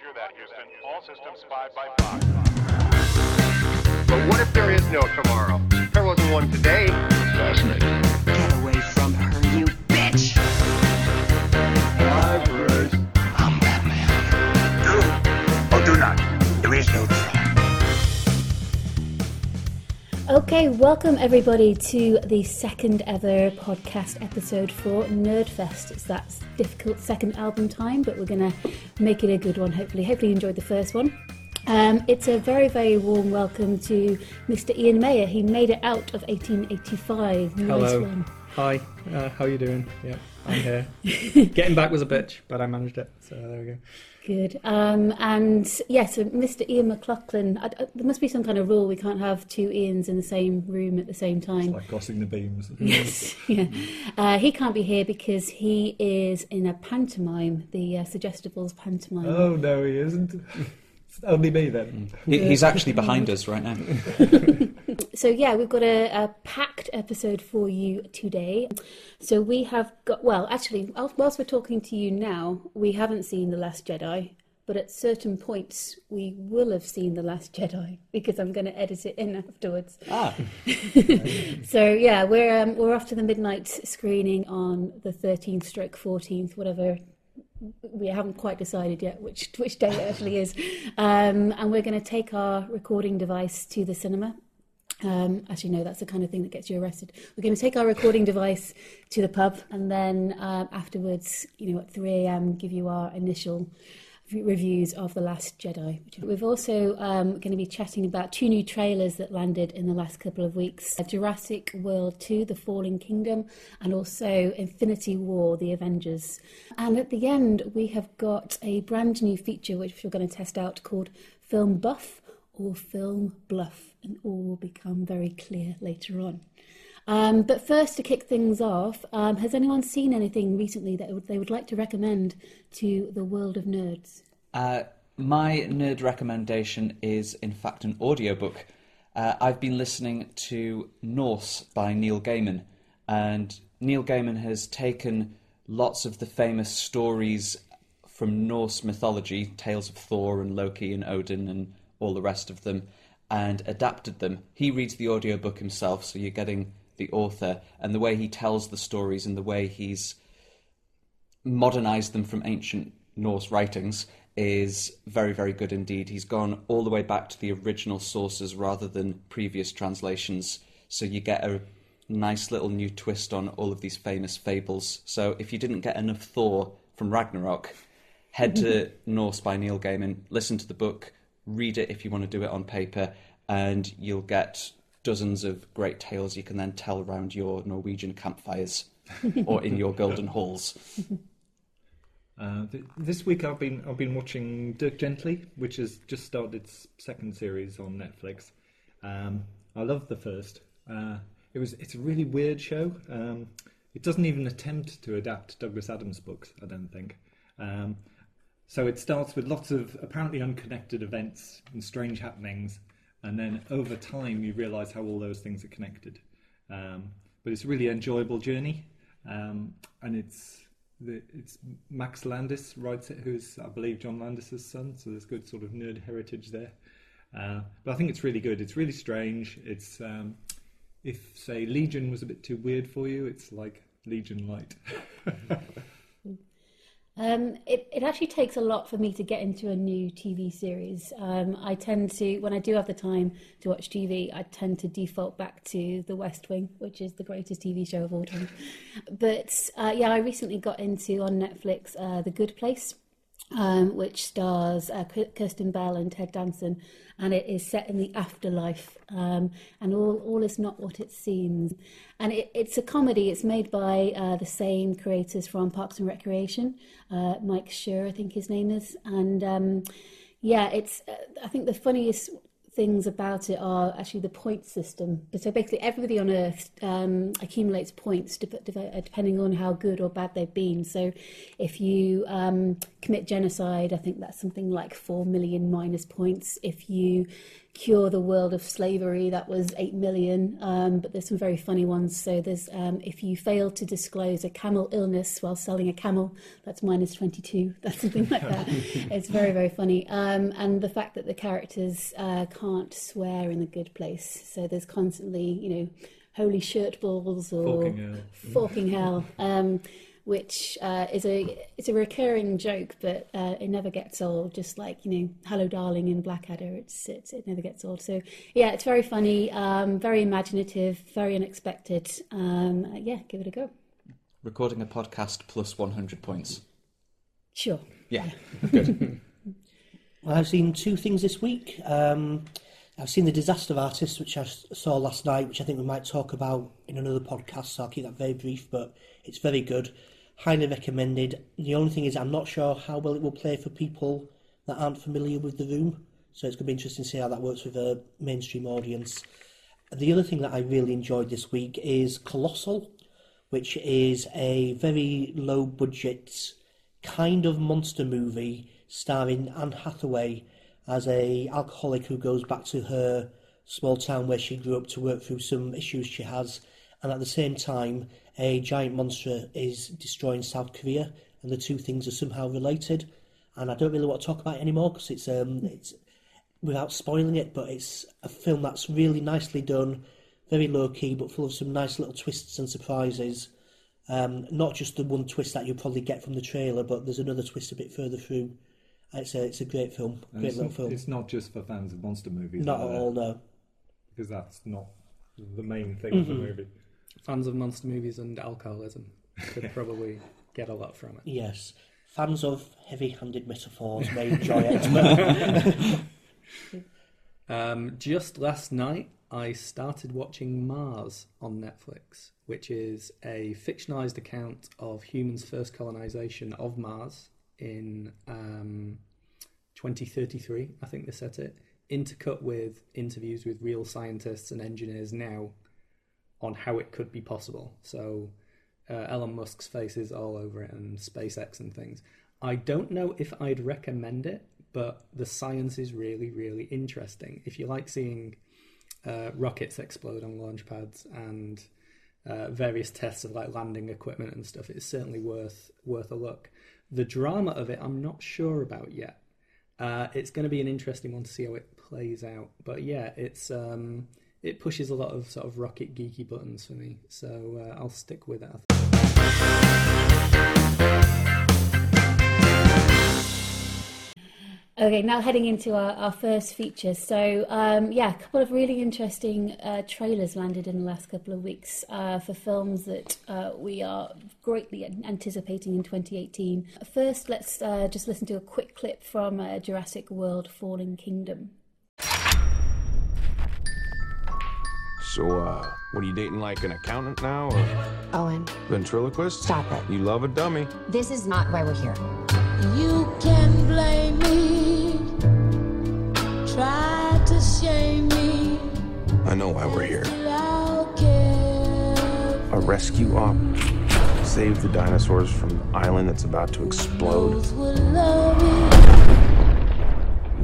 Roger that, Houston. All systems 5 by 5. But what if there is no tomorrow? There wasn't one today. Fascinating. Get away from her, you bitch! I'm Batman. Do or oh, do not. There is no Okay, welcome everybody to the second ever podcast episode for Nerdfest. It's that difficult second album time, but we're going to make it a good one, hopefully. Hopefully, you enjoyed the first one. Um, it's a very, very warm welcome to Mr. Ian Mayor. He made it out of 1885. Nice Hello. one. Hi, uh, how are you doing? Yeah, I'm here. Getting back was a bitch, but I managed it. So there we go. Good. Um, and yes, so Mr. Ian McLaughlin. I, I, there must be some kind of rule we can't have two Ians in the same room at the same time. like crossing the beams. Yes, yeah. Uh, he can't be here because he is in a pantomime, the uh, Suggestibles pantomime. Oh no, he isn't. It's only me then. He- He's actually behind us right now. So yeah, we've got a, a packed episode for you today. So we have got well, actually, whilst we're talking to you now, we haven't seen the Last Jedi. But at certain points, we will have seen the Last Jedi because I'm going to edit it in afterwards. Ah, So yeah, we're um, we're off to the midnight screening on the 13th stroke 14th, whatever. We haven't quite decided yet which which day it actually is, um, and we're going to take our recording device to the cinema. Um, you know, that's the kind of thing that gets you arrested. We're going to take our recording device to the pub, and then um, afterwards, you know, at 3 a.m., give you our initial reviews of The Last Jedi. We've also um, going to be chatting about two new trailers that landed in the last couple of weeks Jurassic World 2, The Fallen Kingdom, and also Infinity War, The Avengers. And at the end, we have got a brand new feature which we're going to test out called Film Buff or Film Bluff, and all will become very clear later on. Um, but first, to kick things off, um, has anyone seen anything recently that they would like to recommend to the world of nerds? uh, my nerd recommendation is, in fact, an audiobook. Uh, I've been listening to Norse by Neil Gaiman, and Neil Gaiman has taken lots of the famous stories from Norse mythology, tales of Thor and Loki and Odin and all the rest of them, and adapted them. He reads the audiobook himself, so you're getting the author, and the way he tells the stories and the way he's modernized them from ancient Norse writings is very, very good indeed. He's gone all the way back to the original sources rather than previous translations, so you get a nice little new twist on all of these famous fables. So if you didn't get enough Thor from Ragnarok, head to Norse by Neil Gaiman, listen to the book, read it if you want to do it on paper, and you'll get dozens of great tales you can then tell around your Norwegian campfires or in your golden halls. Uh, th- this week I've been I've been watching Dirk Gently, which has just started its second series on Netflix. Um, I love the first. Uh, it was it's a really weird show. Um, it doesn't even attempt to adapt Douglas Adams books. I don't think. Um, so it starts with lots of apparently unconnected events and strange happenings, and then over time you realise how all those things are connected. Um, but it's a really enjoyable journey, um, and it's the, it's Max Landis writes it, who's I believe John Landis's son. So there's good sort of nerd heritage there. Uh, but I think it's really good. It's really strange. It's um, if say Legion was a bit too weird for you, it's like Legion Light. Um, it, it actually takes a lot for me to get into a new TV series. Um, I tend to, when I do have the time to watch TV, I tend to default back to The West Wing, which is the greatest TV show of all time. But uh, yeah, I recently got into on Netflix uh, The Good Place. Um, which stars uh, Kristen Bell and Ted Danson, and it is set in the afterlife. Um, and all, all is not what it seems. And it, it's a comedy. It's made by uh, the same creators from Parks and Recreation, uh, Mike Schur, I think his name is. And um, yeah, it's. Uh, I think the funniest things about it are actually the point system. So basically, everybody on Earth um, accumulates points dep- dep- depending on how good or bad they've been. So if you um, commit genocide, I think that's something like four million minus points. If you cure the world of slavery. That was eight million. Um, but there's some very funny ones. So there's um, if you fail to disclose a camel illness while selling a camel, that's minus twenty two. That's something like that. it's very very funny. Um, and the fact that the characters uh, can't swear in the good place. So there's constantly you know holy shirt balls or Forking hell. forking hell. Which uh, is a it's a recurring joke, but uh, it never gets old. Just like you know, "Hello, Darling" in Blackadder, it's, it's it never gets old. So yeah, it's very funny, um, very imaginative, very unexpected. Um, yeah, give it a go. Recording a podcast plus 100 points. Sure. Yeah. Well, I've seen two things this week. Um, I've seen The Disaster Artist, which I saw last night, which I think we might talk about in another podcast, so I'll keep that very brief, but it's very good. Highly recommended. The only thing is, I'm not sure how well it will play for people that aren't familiar with The Room, so it's going to be interesting to see how that works with a mainstream audience. The other thing that I really enjoyed this week is Colossal, which is a very low budget kind of monster movie starring Anne Hathaway as a alcoholic who goes back to her small town where she grew up to work through some issues she has and at the same time a giant monster is destroying South Korea and the two things are somehow related and I don't really want to talk about it anymore because it's um it's without spoiling it but it's a film that's really nicely done very low key but full of some nice little twists and surprises um, not just the one twist that you'll probably get from the trailer, but there's another twist a bit further through. It's a it's a great film, And great little not, film. it's not just for fans of monster movies. Not at all, no. Because that's not the main thing of the Mhm. movie. Fans of monster movies and alcoholism could probably get a lot from it. Yes, fans of heavy-handed metaphors may enjoy it. Um, just last night, I started watching Mars on Netflix, which is a fictionalized account of humans' first colonization of Mars in um, 2033. I think they set it intercut with interviews with real scientists and engineers now on how it could be possible. So uh, Elon Musk's face is all over it and SpaceX and things. I don't know if I'd recommend it, but the science is really, really interesting. If you like seeing uh, rockets explode on launch pads and uh, various tests of like landing equipment and stuff, it's certainly worth worth a look. The drama of it, I'm not sure about yet. Uh, it's going to be an interesting one to see how it plays out. But yeah, it's um, it pushes a lot of sort of rocket geeky buttons for me, so uh, I'll stick with it. Okay, now heading into our, our first feature. So, um, yeah, a couple of really interesting uh, trailers landed in the last couple of weeks uh, for films that uh, we are greatly anticipating in 2018. First, let's uh, just listen to a quick clip from uh, Jurassic World Fallen Kingdom. So, uh, what are you dating like an accountant now or Owen, ventriloquist? Stop it. You love a dummy. this is not why we're here. You can blame me, try to shame me. I know why we're here. A rescue op. Save the dinosaurs from the island that's about to explode. Those will love you.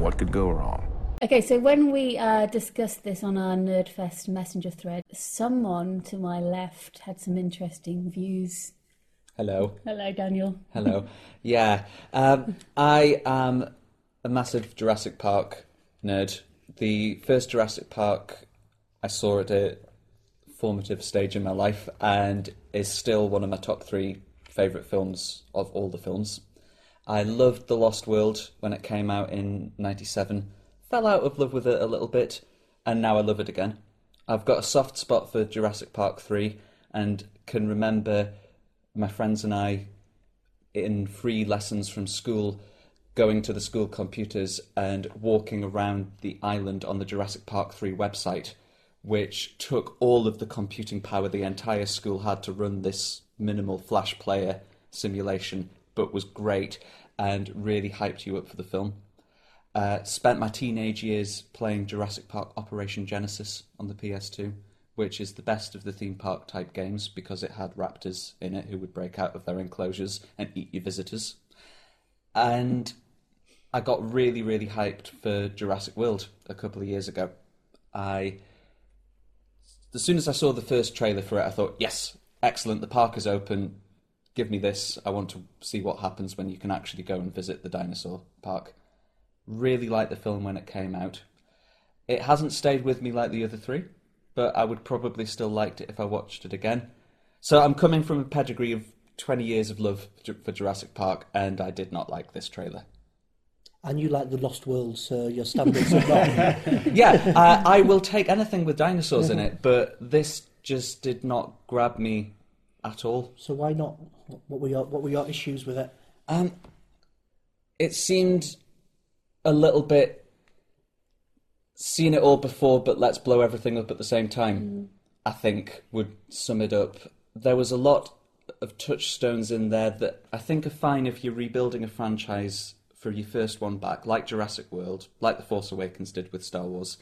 What could go wrong? Okay, so when we uh, discussed this on our Nerdfest messenger thread, someone to my left had some interesting views. Hello. Hello, Daniel. Hello. Yeah. Um, I am a massive Jurassic Park nerd. The first Jurassic Park I saw at a formative stage in my life and is still one of my top three favourite films of all the films. I loved The Lost World when it came out in 97, fell out of love with it a little bit, and now I love it again. I've got a soft spot for Jurassic Park 3 and can remember my friends and I in free lessons from school going to the school computers and walking around the island on the Jurassic Park 3 website, which took all of the computing power the entire school had to run this minimal Flash player simulation, but was great and really hyped you up for the film. Uh, spent my teenage years playing Jurassic Park Operation Genesis on the PS2, which is the best of the theme park type games because it had raptors in it who would break out of their enclosures and eat your visitors. And I got really, really hyped for Jurassic World a couple of years ago. I, as soon as I saw the first trailer for it, I thought, yes, excellent. The park is open. Give me this. I want to see what happens when you can actually go and visit the dinosaur park. Really liked the film when it came out. It hasn't stayed with me like the other three, but I would probably still liked it if I watched it again. So I'm coming from a pedigree of 20 years of love for Jurassic Park, and I did not like this trailer. And you like the Lost World, so your standards are not. yeah, uh, I will take anything with dinosaurs in it, but this just did not grab me at all. So why not? What were your What were your issues with it? Um, it seemed a little bit seen it all before, but let's blow everything up at the same time. I think would sum it up. There was a lot of touchstones in there that I think are fine if you're rebuilding a franchise for your first one back, like Jurassic World, like The Force Awakens did with Star Wars.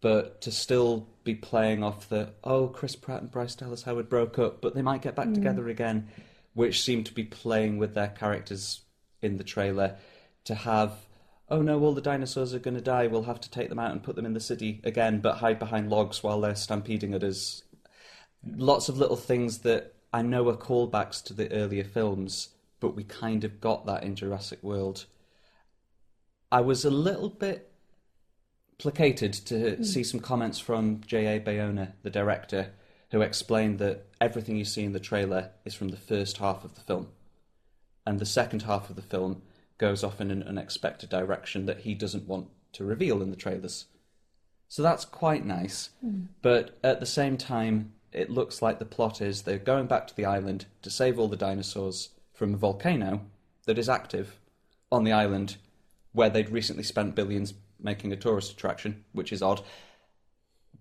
But to still be playing off the oh Chris Pratt and Bryce Dallas Howard broke up, but they might get back Mm. together again, which seemed to be playing with their characters in the trailer. To have oh no, all the dinosaurs are going to die. We'll have to take them out and put them in the city again, but hide behind logs while they're stampeding at us. Lots of little things that I know are callbacks to the earlier films, but we kind of got that in Jurassic World. I was a little bit placated to Mm. see some comments from J.A. Bayona, the director, who explained that everything you see in the trailer is from the first half of the film. And the second half of the film goes off in an unexpected direction that he doesn't want to reveal in the trailers. So that's quite nice. Mm. But at the same time, it looks like the plot is they're going back to the island to save all the dinosaurs from a volcano that is active on the island where they'd recently spent billions making a tourist attraction, which is odd.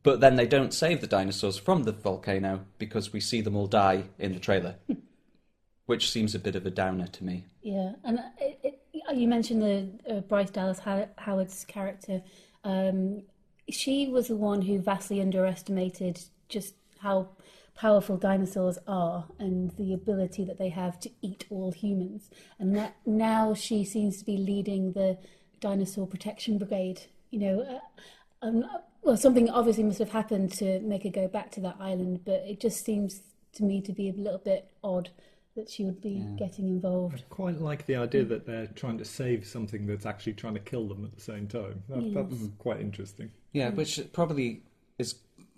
But then they don't save the dinosaurs from the volcano because we see them all die in the trailer, which seems a bit of a downer to me. Yeah, and it, it, you mentioned the uh, Bryce Dallas How- Howard's character. Um, she was the one who vastly underestimated just how powerful dinosaurs are and the ability that they have to eat all humans. And that now she seems to be leading the dinosaur protection brigade. You know, uh, um, well, something obviously must have happened to make her go back to that island, but it just seems to me to be a little bit odd that she would be getting involved. Quite like the idea that they're trying to save something that's actually trying to kill them at the same time. That, Yeah. That's mm-hmm. quite interesting. Yeah, mm. which probably is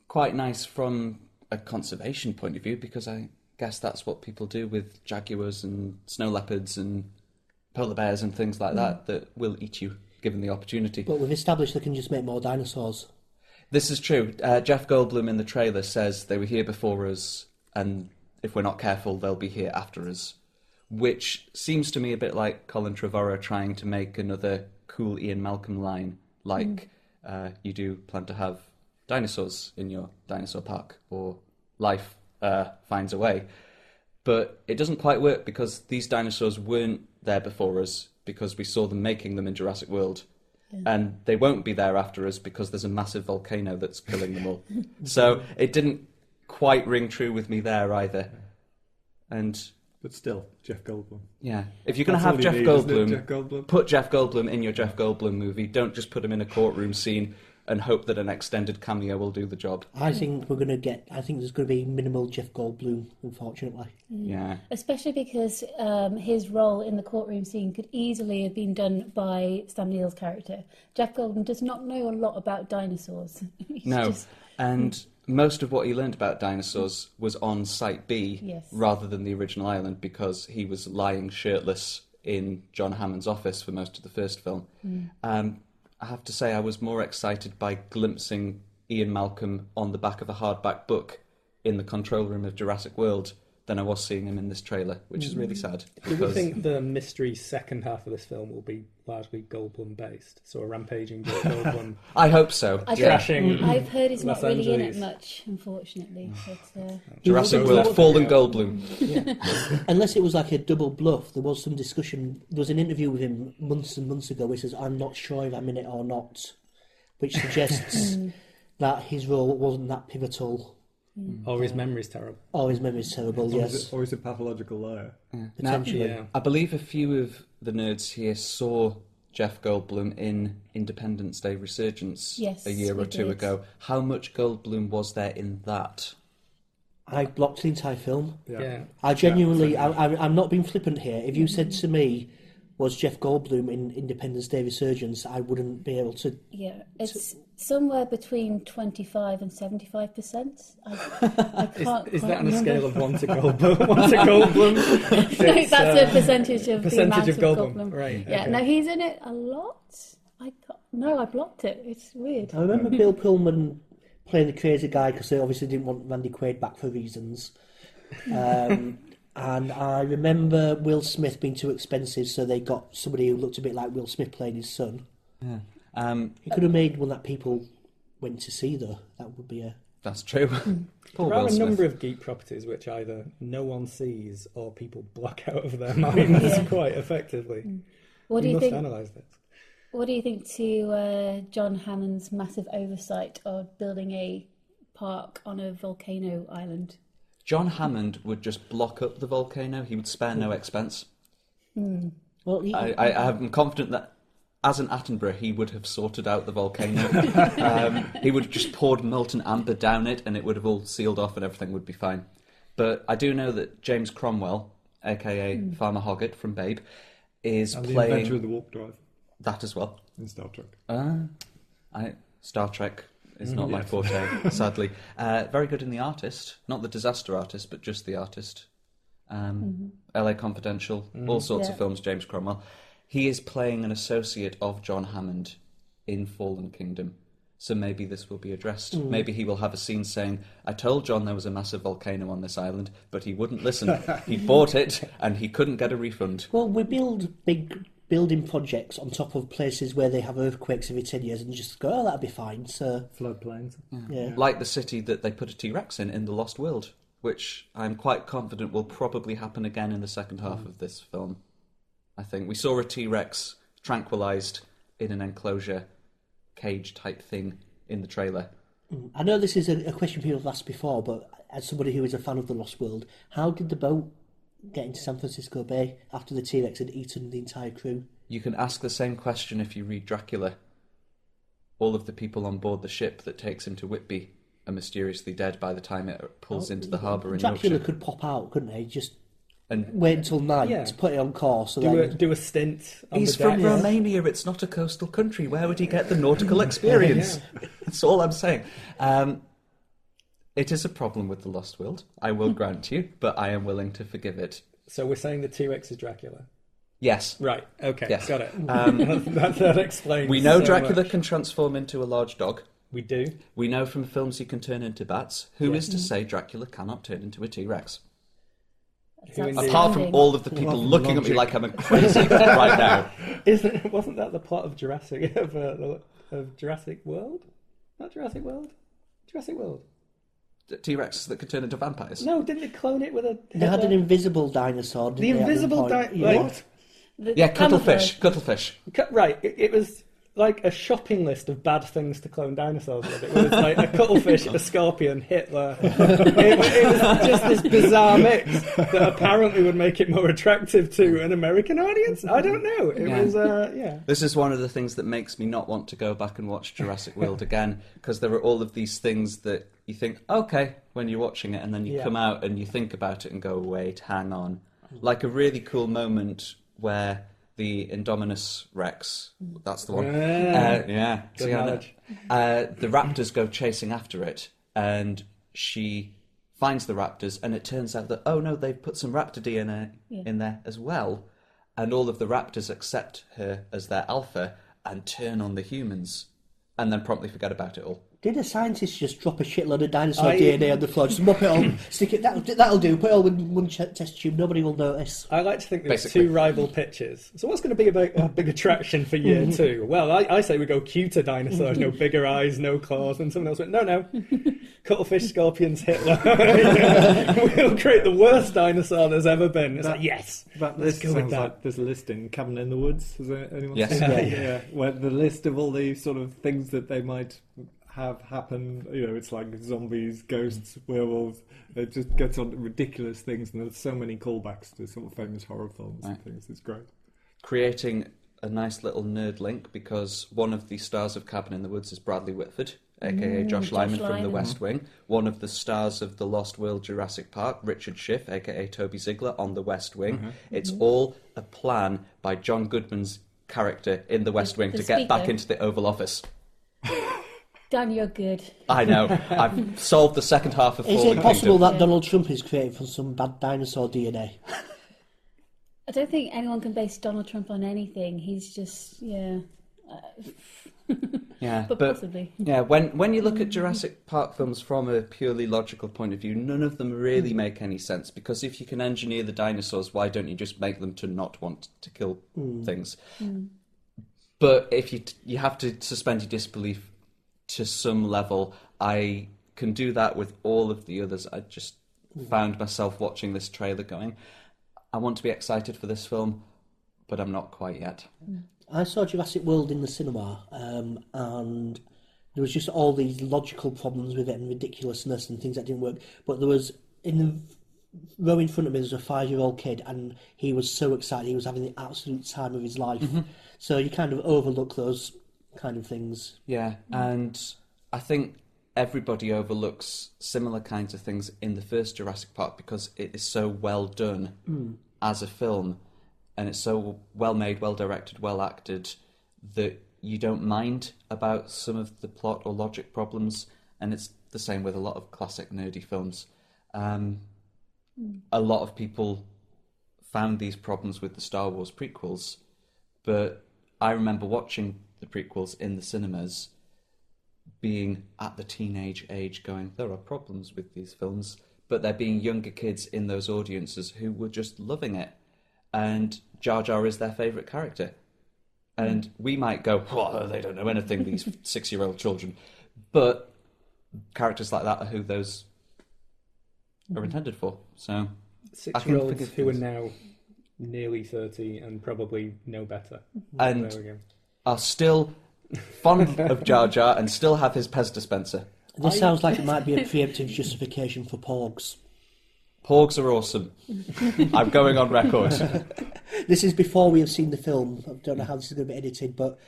quite nice from a conservation point of view because I guess that's what people do with jaguars and snow leopards and polar bears and things like mm. that that will eat you given the opportunity. But we've established they can just make more dinosaurs. This is true. Uh, Jeff Goldblum in the trailer says they were here before us, and if we're not careful, they'll be here after us. Which seems to me a bit like Colin Trevorrow trying to make another cool Ian Malcolm line, like uh, you do plan to have dinosaurs in your dinosaur park, or life uh, finds a way. But it doesn't quite work because these dinosaurs weren't there before us because we saw them making them in Jurassic World. And they won't be there after us because there's a massive volcano that's killing them all. so it didn't quite ring true with me there either. And But still, Jeff Goldblum. yeah, if you're going to have Jeff need, Goldblum, Jeff Goldblum? put Jeff Goldblum in your Jeff Goldblum movie. Don't just put him in a courtroom scene and hope that an extended cameo will do the job. I think we're going to get. I think there's going to be minimal Jeff Goldblum, unfortunately. Yeah. Especially because um, his role in the courtroom scene could easily have been done by Sam Neill's character. Jeff Goldblum does not know a lot about dinosaurs. No, just- and most of what he learned about dinosaurs was on Site B Yes. rather than the original island because he was lying shirtless in John Hammond's office for most of the first film. Mm. Um, I have to say, I was more excited by glimpsing Ian Malcolm on the back of a hardback book in the control room of Jurassic World than I was seeing him in this trailer, which is really mm. sad. Do we think the mystery second half of this film will be largely Goldblum based? So a rampaging Goldblum. I hope so. I've, yeah. Crashing mm. I've heard he's Los not really in it much, unfortunately. Mm. But, uh, Jurassic He was- World, Fallen Goldblum. Yeah. Unless it was like a double bluff, there was some discussion. There was an interview with him months and months ago where he says, I'm not sure if I'm in it or not, which suggests that his role wasn't that pivotal. Or oh, his memory's terrible. Or his memory's terrible, Or, is yes. it, or is it pathological liar? Now, Potentially. Yeah. I believe a few of the nerds here saw Jeff Goldblum in Independence Day Resurgence Yes, a year or two did. ago. How much Goldblum was there in that? I blocked the entire film. Yeah. I genuinely, I, I'm, I'm not being flippant here. If you said to me, was Jeff Goldblum in Independence Day Resurgence, I wouldn't be able to. Yeah, it's somewhere between 25 and 75 percent. I, I Is, can't. is quite that on a scale of one to Goldblum? one to Goldblum? No, that's uh, a percentage of the percentage amount of of Goldblum. Goldblum. Right, Yeah, okay. no, he's in it a lot. I got, no, I blocked it. It's weird. I remember Bill Pullman playing the crazy guy because they obviously didn't want Randy Quaid back for reasons. Um, and I remember Will Smith being too expensive, so they got somebody who looked a bit like Will Smith playing his son. Yeah. Um, He could have made one that people went to see, though. That would be a. that's true. Poor There are Will a number of geek properties which either no one sees or people block out of their minds Yeah. quite effectively. What do we you must think? analyse this. What do you think to uh, John Hammond's massive oversight of building a park on a volcano island? John Hammond would just block up the volcano. He would spare no expense. Hmm. Well, he, I, I, I'm confident that as an Attenborough, he would have sorted out the volcano. um, he would have just poured molten amber down it, and it would have all sealed off, and everything would be fine. But I do know that James Cromwell, aka Hmm. Farmer Hoggett from Babe, is And the playing Adventure of the Warp Drive that as well. in Star Trek. Uh, I Star Trek is Mm, not my yes. forte, sadly. Uh, very good in The Artist, not the disaster artist, but just The Artist. Um, L.A. Confidential, all sorts of films. James Cromwell. He is playing an associate of John Hammond in Fallen Kingdom. So maybe this will be addressed. Hmm. Maybe he will have a scene saying, "I told John there was a massive volcano on this island, but he wouldn't listen. he bought it, and he couldn't get a refund." Well, we build big building projects on top of places where they have earthquakes every 10 years and just go, oh, that'll be fine. So, Floodplains. yeah. like the city that they put a T Rex in in the Lost World, which I'm quite confident will probably happen again in the second half hmm. of this film. I think we saw a T Rex tranquilized in an enclosure cage type thing in the trailer. Mm, I know this is a, a question people have asked before, but as somebody who is a fan of the Lost World, how did the boat get into San Francisco Bay after the T Rex had eaten the entire crew? You can ask the same question if you read Dracula. All of the people on board the ship that takes him to Whitby are mysteriously dead by the time it pulls oh, into the harbour in Dracula Yorkshire. could pop out, couldn't he? Just And wait until night Yeah. to put it on course. So Do a, do a stint on He's the from deck. Romania. It's not a coastal country. Where would he get the nautical experience? That's all I'm saying. Um, it is a problem with the Lost World. I will grant you, but I am willing to forgive it. So we're saying the T-Rex is Dracula. Yes, Right. Okay. Yes. Got it. Um, that, that explains. we know so Dracula much. can transform into a large dog. We do. We know from films he can turn into bats. Who is Yes. to say Dracula cannot turn into a T Rex? That's Who? Apart from all of the people Love looking at me like I'm a crazy right now. Isn't wasn't that the plot of Jurassic of, uh, of Jurassic World? Not Jurassic World. Jurassic World. T Rex that could turn into vampires. No, didn't they clone it with a? they had an invisible dinosaur. Didn't the they, invisible dinosaur. di- Yeah. like, The Yeah, cuttlefish. Cuttlefish. Cu- Right, it, it was like a shopping list of bad things to clone dinosaurs with. It was like a cuttlefish, a scorpion, Hitler. It, it was just this bizarre mix that apparently would make it more attractive to an American audience. I don't know. It Yeah. was, uh, yeah. This is one of the things that makes me not want to go back and watch Jurassic World again because there are all of these things that you think, okay, when you're watching it, and then you Yeah. come out and you think about it and go, wait, hang on. Like a really cool moment where the Indominus Rex, that's the one. Yeah. Uh, yeah, Good see, I know. Uh, the raptors go chasing after it, and she finds the raptors, and it turns out that oh no, they've put some raptor DNA Yeah. in there as well, and all of the raptors accept her as their alpha and turn on the humans, and then promptly forget about it all. Did a scientist just drop a shitload of dinosaur I- DNA on the floor? Just mop it on, stick it. That'll, that'll do. Put it all in one test tube. Nobody will notice. I like to think there's Basically. two rival pitches. So what's going to be a big, a big attraction for year mm-hmm. two? Well, I, I say we go cuter dinosaurs, no mm-hmm. bigger eyes, no claws, and someone else went, no, no, cuttlefish, scorpions, Hitler. we'll create the worst dinosaur there's ever been. It's like, yes, That let's list go with sounds that. like there's a list in Cabin in the Woods. Has there- anyone Yes. seen that? Yeah. yeah. Where the list of all the sort of things that they might have happen. You know, it's like zombies, ghosts, werewolves. It just gets on to ridiculous things, and there's so many callbacks to sort of famous horror films Right. and things. It's great. Creating a nice little nerd link because one of the stars of Cabin in the Woods is Bradley Whitford, aka Mm, Josh Josh Lyman from The West Wing. One of the stars of The Lost World Jurassic Park, Richard Schiff, aka Toby Ziegler, on The West Wing. Mhm. It's Mhm. all a plan by John Goodman's character in The West Wing the to get back into the Oval Office. Dan, you're good. I know. I've solved the second half of Is Fallen it possible Kingdom. that Donald Trump is created from some bad dinosaur DNA? I don't think anyone can base Donald Trump on anything. He's just, yeah. Uh, Yeah, but, possibly. Yeah, when when you look at Jurassic Park films from a purely logical point of view, none of them really Mm. make any sense because if you can engineer the dinosaurs, why don't you just make them to not want to kill Mm. things? Mm. But if you you have to suspend your disbelief to some level, I can do that with all of the others. I just Mm. found myself watching this trailer going, I want to be excited for this film, but I'm not quite yet. I saw Jurassic World in the cinema, um, and there was just all these logical problems with it and ridiculousness and things that didn't work. But there was in the row in front of me, there was a five-year-old kid, and he was so excited. He was having the absolute time of his life. Mhm. So you kind of overlook those kind of things. Yeah, and I think everybody overlooks similar kinds of things in the first Jurassic Park because it is so well done Mm. as a film and it's so well made, well directed, well acted that you don't mind about some of the plot or logic problems. And it's the same with a lot of classic nerdy films. Um, a lot of people found these problems with the Star Wars prequels, but I remember watching the prequels in the cinemas, being at the teenage age, going, there are problems with these films, but there being younger kids in those audiences who were just loving it. And Jar Jar is their favourite character. And we might go, oh, they don't know anything, these six year old children. But characters like that are who those are mm-hmm. intended for. So six year olds who are now nearly 30 and probably know better. and There we go. Are still fond of Jar Jar and still have his Pez dispenser. This sounds like it might be a preemptive justification for Porgs. Porgs are awesome. I'm going on record. this is before we have seen the film. I don't know how this is going to be edited, but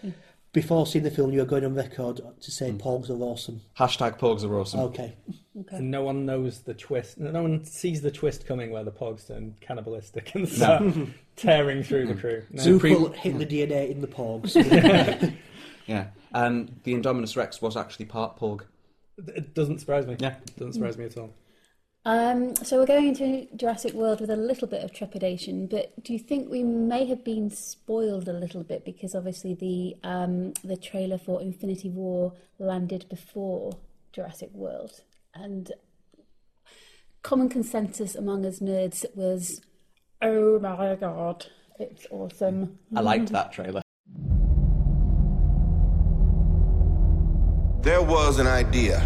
before seeing the film, you are going on record to say mm. Porgs are awesome. Hashtag Porgs are awesome. Okay. okay. And no one knows the twist. No one sees the twist coming where the Porgs turn cannibalistic and start tearing through the mm. crew. No. Who will hit the mm. DNA in the Porgs. Yeah. Um, the Indominus Rex was actually part Porg. It doesn't surprise me. Yeah. It Doesn't surprise me at all. Um, so we're going into Jurassic World with a little bit of trepidation, but do you think we may have been spoiled a little bit because obviously the um, the trailer for Infinity War landed before Jurassic World, and common consensus among us nerds was, "Oh my god, it's awesome." I liked that trailer. There was an idea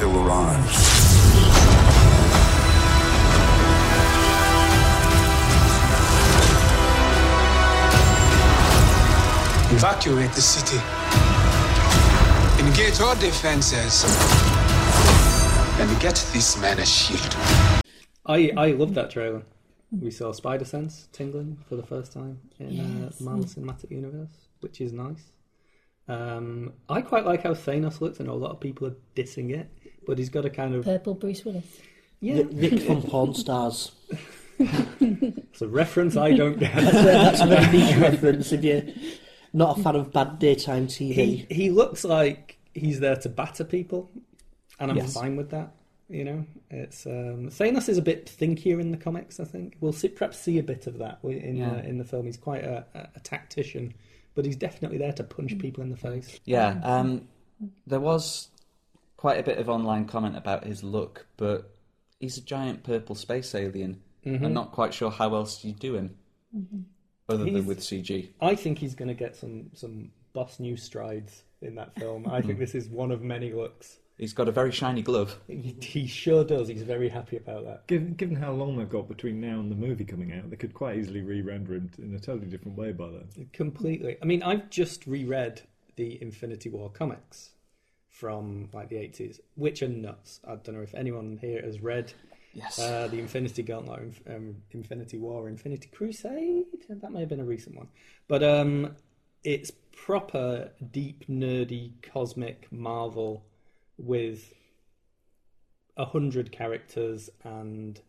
Still arrives. Evacuate the city. Engage all defenses. And get this man a shield. I, I love that trailer. We saw Spider Sense tingling for the first time in Yes. uh, Marvel Cinematic Universe, which is nice. Um, I quite like how Thanos looks. I know a lot of people are dissing it, but he's got a kind of Purple Bruce Willis. Yeah. Rick from Pawn Stars. It's a reference I don't get. That's a, that's a very niche reference if you're not a fan of bad daytime TV. He he looks like he's there to batter people, and I'm Yes. fine with that. You know, it's um, Thanos is a bit thinkier in the comics. I think we'll see, perhaps see a bit of that in Yeah. the, in the film. He's quite a, a, a tactician, but he's definitely there to punch people in the face. Yeah, um, there was quite a bit of online comment about his look, but he's a giant purple space alien. Mhm. I'm not quite sure how else you do him, other He's- than with CG. I think he's going to get some some boss new strides in that film. I think Mm. this is one of many looks. He's got a very shiny glove. He, he sure does. He's very happy about that. Given, given how long they've got between now and the movie coming out, they could quite easily re-render him in a totally different way by then. Completely. I mean, I've just reread the Infinity War comics from like the eighties, which are nuts. I don't know if anyone here has read Yes. uh, the Infinity Gauntlet, um, Infinity War, Infinity Crusade. That may have been a recent one, but um, it's proper deep, nerdy, cosmic Marvel with a hundred characters and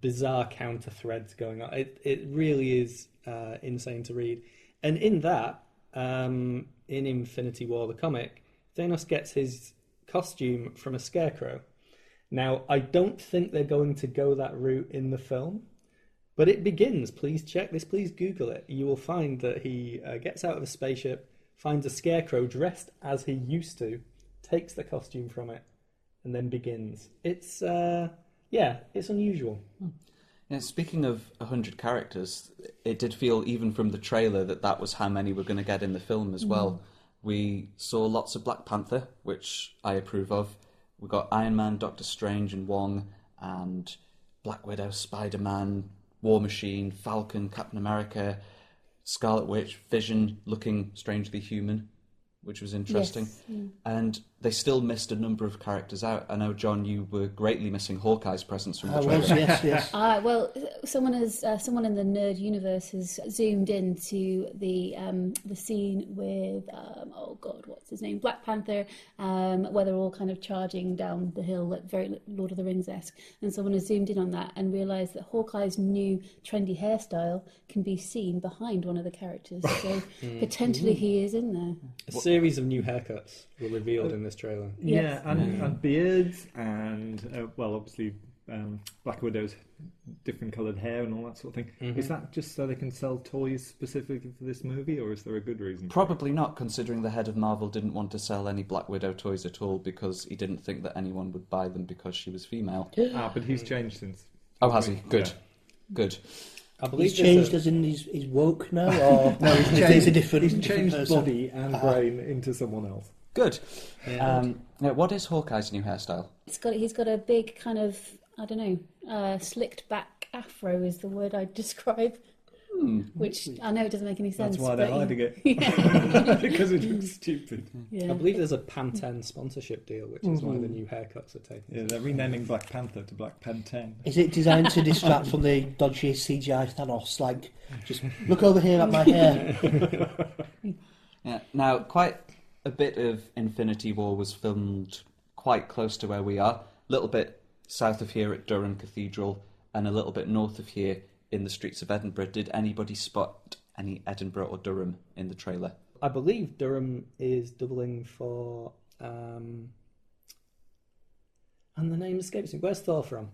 bizarre counter threads going on. It it really is uh, insane to read. And in that, um, in Infinity War, the comic, Thanos gets his costume from a scarecrow. Now, I don't think they're going to go that route in the film, but it begins. Please check this. Please Google it. You will find that he uh, gets out of a spaceship, finds a scarecrow dressed as he used to, takes the costume from it, and then begins. It's uh, yeah, it's unusual. Yeah, speaking of 100 characters, it did feel, even from the trailer, that that was how many we're going to get in the film as well. Mm. We saw lots of Black Panther, which I approve of. We got Iron Man, Doctor Strange, and Wong, and Black Widow, Spider Man, War Machine, Falcon, Captain America, Scarlet Witch, Vision looking strangely human, which was interesting. Yes. And they still missed a number of characters out. I know, John, you were greatly missing Hawkeye's presence from the I trailer. was, yes, yes. Uh, well, someone has uh, someone in the nerd universe has zoomed into the um, the scene with um, oh god, what's his name, Black Panther, um, where they're all kind of charging down the hill, like very Lord of the Rings esque, and someone has zoomed in on that and realised that Hawkeye's new trendy hairstyle can be seen behind one of the characters. So Mm. potentially he is in there. A series of new haircuts were revealed in this trailer. Yeah, Yes. and, Yeah. and beards, and uh, well, obviously um, Black Widow's different coloured hair and all that sort of thing. Mhm. Is that just so they can sell toys specifically for this movie, or is there a good reason? Probably not, considering the head of Marvel didn't want to sell any Black Widow toys at all because he didn't think that anyone would buy them because she was female. Ah, but he's changed since. Oh, has he? Good. Yeah. Good. I believe He's changed a- as in he's, he's woke now, or No, he's changed, is it different, he's changed person? body and Ah. brain into someone else. Good. Yeah. Um, now, what is Hawkeye's new hairstyle? It's got he's got a big kind of I don't know uh, slicked back afro is the word I'd describe. Which I know it doesn't make any sense. That's why they're but, hiding it. Because it looks stupid. Yeah. I believe there's a Pantene sponsorship deal, which is why the new haircuts are taken. Yeah, they're renaming Black Panther to Black Pantene. Is it designed to distract from the dodgy CGI Thanos? Like, just look over here at my hair. Yeah. Now, quite a bit of Infinity War was filmed quite close to where we are. A little bit south of here at Durham Cathedral, and a little bit north of here in the streets of Edinburgh. Did anybody spot any Edinburgh or Durham in the trailer? I believe Durham is doubling for. Um, and the name escapes me. Where's Thor from?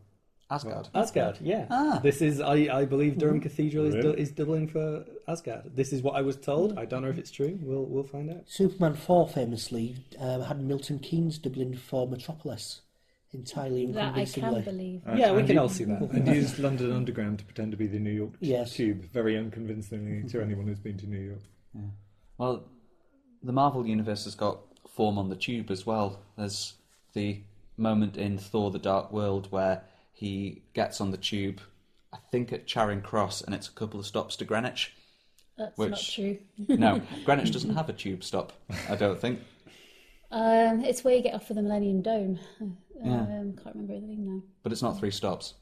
Asgard. Asgard, yeah. Ah. This is, I, I believe Durham Cathedral is, Really? du- is doubling for Asgard. This is what I was told. I don't know if it's true. We'll we'll find out. Superman 4 famously um, had Milton Keynes doubling for Metropolis entirely that I can unconvincingly. believe. Uh, Yeah, we and can he- all see that. And used London Underground to pretend to be the New York t- Yes. Tube, very unconvincingly to anyone who's been to New York. Well, the Marvel Universe has got form on the tube as well. There's the moment in Thor the Dark World where he gets on the tube, I think at Charing Cross, and it's a couple of stops to Greenwich. That's Which- not true. No, Greenwich doesn't have a tube stop, I don't think. Um, it's where you get off for the Millennium Dome. Um, Yeah. Can't remember the name now. But it's not three stops.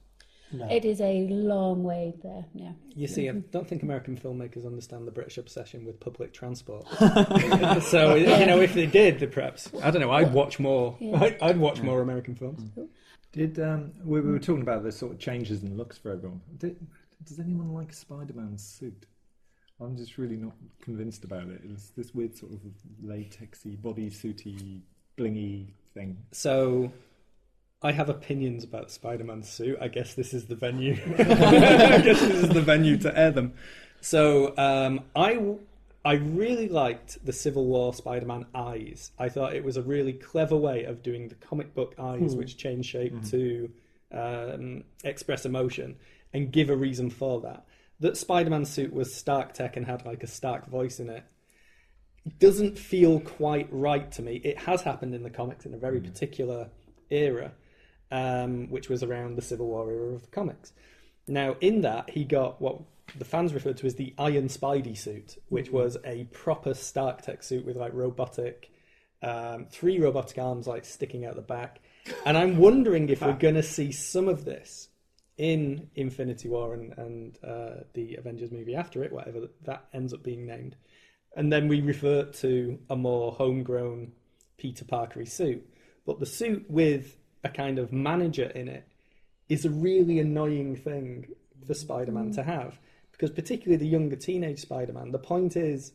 No. It is a long way there. Yeah. You see, I don't think American filmmakers understand the British obsession with public transport. so, you know, if they did, then perhaps I don't know. I'd watch more. Yeah. I'd, I'd watch more American films. Did um, we, we were talking about the sort of changes in looks for everyone? Did, does anyone like Spider-Man's suit? I'm just really not convinced about it. It's this weird sort of latexy, bodysuity, blingy thing. So, I have opinions about Spider-Man's suit. I guess this is the venue. I guess this is the venue to air them. So, um, I I really liked the Civil War Spider-Man eyes. I thought it was a really clever way of doing the comic book eyes, Hmm. which change shape Mhm. to um, express emotion and give a reason for that. That Spider-Man suit was Stark tech and had like a Stark voice in it doesn't feel quite right to me. It has happened in the comics in a very particular era, um, which was around the Civil War era of the comics. Now, in that, he got what the fans referred to as the Iron Spidey suit, which was a proper Stark Tech suit with like robotic, um, three robotic arms like sticking out the back. And I'm wondering if we're going to see some of this in Infinity War and, and uh, the Avengers movie after it, whatever that ends up being named. And then we revert to a more homegrown Peter Parkery suit. But the suit with a kind of manager in it is a really annoying thing for Spider Man to have. Because, particularly the younger teenage Spider Man, the point is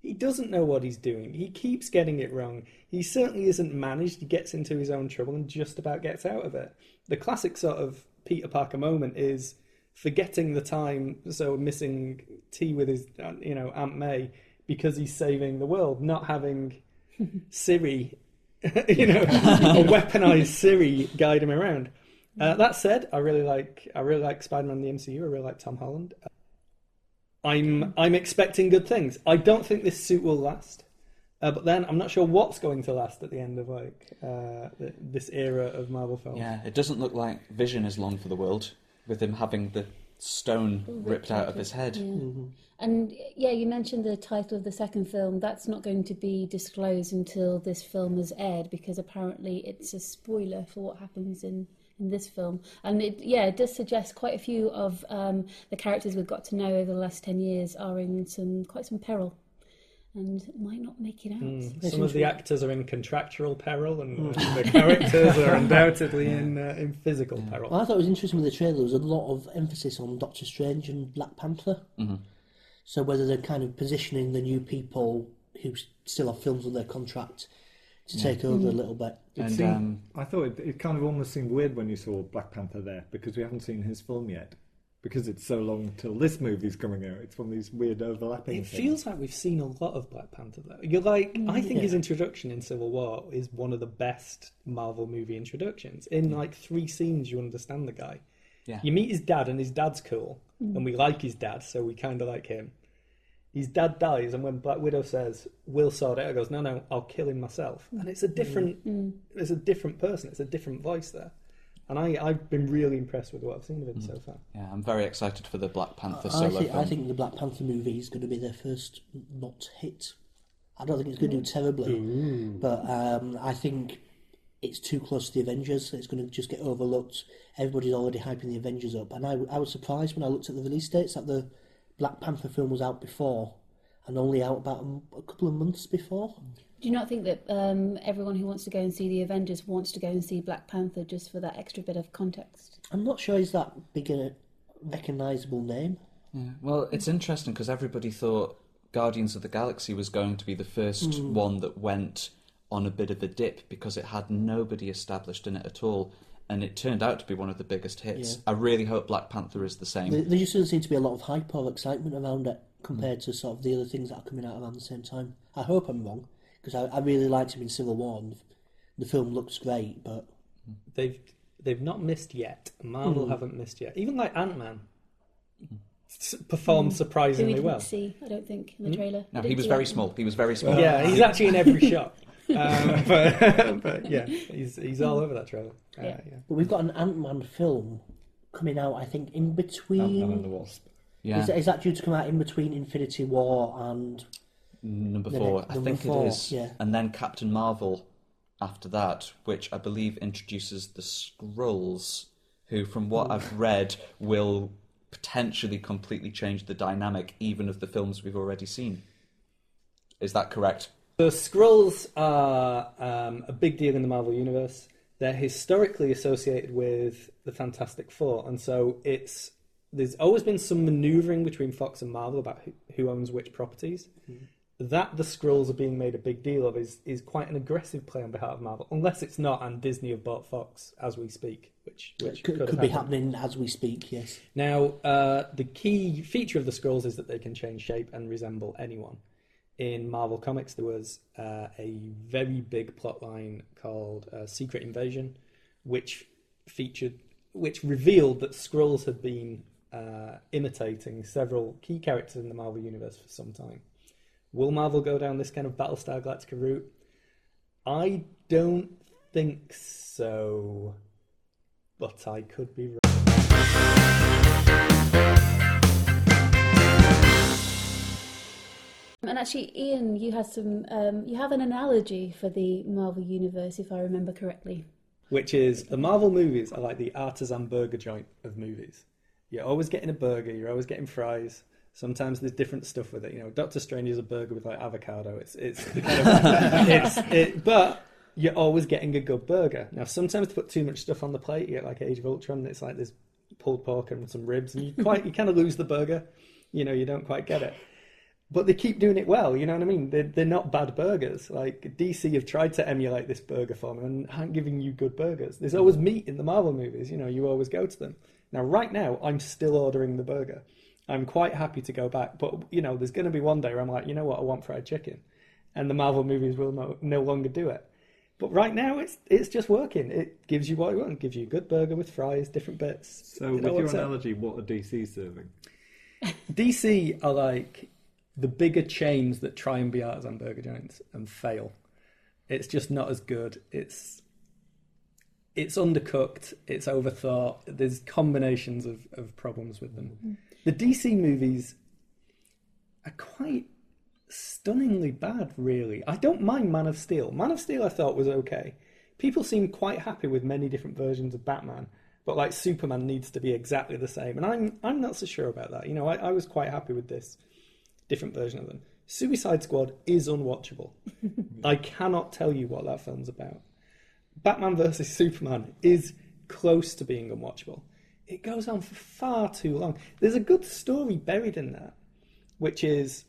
he doesn't know what he's doing. He keeps getting it wrong. He certainly isn't managed. He gets into his own trouble and just about gets out of it. The classic sort of Peter Parker moment is forgetting the time, so missing tea with his, uh, you know, Aunt May because he's saving the world, not having Siri, you know, a weaponized Siri guide him around. Uh, that said, I really like I really like Spider-Man in the MCU. I really like Tom Holland. I'm I'm expecting good things. I don't think this suit will last, uh, but then I'm not sure what's going to last at the end of like uh, th- this era of Marvel films. Yeah, it doesn't look like Vision is long for the world, with him having the stone ripped out of his head. Yeah. And yeah, you mentioned the title of the second film. That's not going to be disclosed until this film is aired because apparently it's a spoiler for what happens in, in this film. And it, yeah, it does suggest quite a few of um, the characters we've got to know over the last 10 years are in some quite some peril and might not make it out. Mm, some of the actors are in contractual peril, and uh, the characters are undoubtedly in uh, in physical peril. Well, I thought it was interesting with the trailer. There was a lot of emphasis on Doctor Strange and Black Panther. Mhm. So whether they're kind of positioning the new people who still have films on their contract to Yeah. take over a Mhm. little bit. It seemed- I thought it, it kind of almost seemed weird when you saw Black Panther there because we haven't seen his film yet. Because it's so long till this movie's coming out. It's one of these weird overlapping It things. feels like we've seen a lot of Black Panther though. You're like, I think Yeah. his introduction in Civil War is one of the best Marvel movie introductions. In like three scenes, you understand the guy. Yeah. You meet his dad, and his dad's cool, Mm. and we like his dad, so we kind of like him. His dad dies, and when Black Widow says, "We'll sort it," out," he goes, "No, no, I'll kill him myself." Mm. And it's a different, mm. mm. it's a different person. It's a different voice there, and I, I've been really impressed with what I've seen of him mm. so far. Yeah, I'm very excited for the Black Panther I think, film. I think the Black Panther movie is going to be their first not hit. I don't think it's going to do terribly, but um, I think it's too close to the Avengers. It's going to just get overlooked. Everybody's already hyping the Avengers up, and I, I was surprised when I looked at the release dates that the Black Panther film was out before, and only out about a couple of months before. Do you not think that um, everyone who wants to go and see the Avengers wants to go and see Black Panther just for that extra bit of context? I'm not sure he's that big a recognisable name. Yeah. Well, it's interesting because everybody thought Guardians of the Galaxy was going to be the first Mm. one that went on a bit of a dip because it had nobody established in it at all, and it turned out to be one of the biggest hits. Yeah. I really hope Black Panther is the same. There, there just doesn't seem to be a lot of hype or excitement around it compared to sort of the other things that are coming out around the same time. I hope I'm wrong because I, I really liked him in Civil War and the film looks great, but They've they've not missed yet. Marvel Mm. haven't missed yet. Even like Ant Man performed surprisingly Who we didn't well. see, I don't think, in the Hmm? trailer. No, he was very that. small. He was very small. Yeah, he's actually in every shot. Um, but, but yeah, he's he's all over that trailer. Uh, Yeah. yeah. but we've got an Ant Man film coming out. I think in between. Ant-Man and the Wasp. Yeah. Is, is that due to come out in between Infinity War and Number four, next- I number think four, it is. yeah. And then Captain Marvel after that, which I believe introduces the Skrulls, who, from what. I've read, will potentially completely change the dynamic even of the films we've already seen. Is that correct? The Skrulls are um, a big deal in the Marvel universe. they're historically associated with the Fantastic Four, and so it's there's always been some manoeuvring between Fox and Marvel about who, who owns which properties. That the Skrulls are being made a big deal of is is quite an aggressive play on behalf of Marvel, unless it's not, and Disney have bought Fox as we speak, which which could, could, could be happening as we speak. Yes. Now, uh, the key feature of the Skrulls is that they can change shape and resemble anyone. In Marvel Comics, there was uh, a very big plotline called uh, Secret Invasion, which featured, which revealed that Skrulls had been uh, imitating several key characters in the Marvel universe for some time. Will Marvel go down this kind of Battlestar Galactica route? I don't think so, but I could be wrong. And actually, Ian, you had some. Um, you have an analogy for the Marvel universe, if I remember correctly. which is the Marvel movies are like the artisan burger joint of movies. You're always getting a burger, you're always getting fries. Sometimes there's different stuff with it. You know, Doctor Strange is a burger with like avocado. It's it's kind of it's it, but you're always getting a good burger. Now, sometimes to put too much stuff on the plate, you get like Age of Ultron. And it's like there's pulled pork and some ribs, and you quite you kind of lose the burger. You know, you don't quite get it. But they keep doing it well, you know what I mean? They're, they're not bad burgers. Like DC have tried to emulate this burger form and aren't giving you good burgers. There's always mm. meat in the Marvel movies, you know, you always go to them. Now, right now, I'm still ordering the burger. I'm quite happy to go back, but you know, there's going to be one day where I'm like, you know what, I want fried chicken, and the Marvel movies will no, no longer do it. But right now, it's it's just working. It gives you what you want. It gives you a good burger with fries, different bits. So, with your up. analogy, what are DC serving? DC are like the bigger chains that try and be artisan burger joints and fail. It's just not as good. It's it's undercooked. It's overthought. There's combinations of, of problems with them. Mm-hmm. The DC movies are quite stunningly bad, really. I don't mind Man of Steel. Man of Steel I thought was okay. People seem quite happy with many different versions of Batman, but like Superman needs to be exactly the same. And I'm I'm not so sure about that. You know, I, I was quite happy with this different version of them. Suicide Squad is unwatchable. I cannot tell you what that film's about. Batman versus Superman is close to being unwatchable. It goes on for far too long. There's a good story buried in that, which is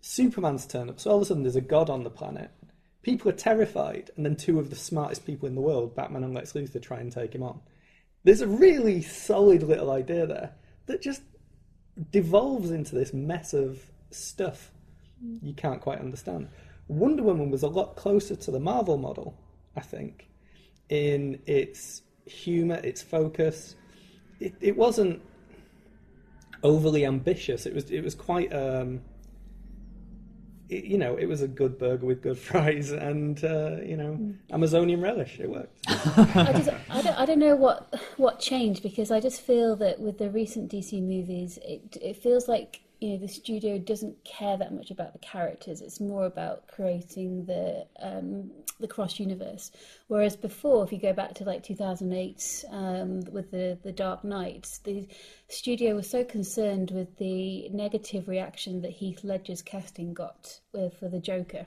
Superman's turn up. So all of a sudden, there's a god on the planet. People are terrified, and then two of the smartest people in the world, Batman and Lex Luthor, try and take him on. There's a really solid little idea there that just devolves into this mess of stuff you can't quite understand. Wonder Woman was a lot closer to the Marvel model, I think, in its humor, its focus. It, it wasn't overly ambitious. It was it was quite um, it, you know it was a good burger with good fries and uh, you know Amazonian relish. It worked. I just I don't, I don't know what what changed because I just feel that with the recent DC movies, it it feels like you know the studio doesn't care that much about the characters. It's more about creating the um, the cross universe. Whereas before, if you go back to like 2008 um, with the the Dark Knight, the studio was so concerned with the negative reaction that Heath Ledger's casting got with, for the Joker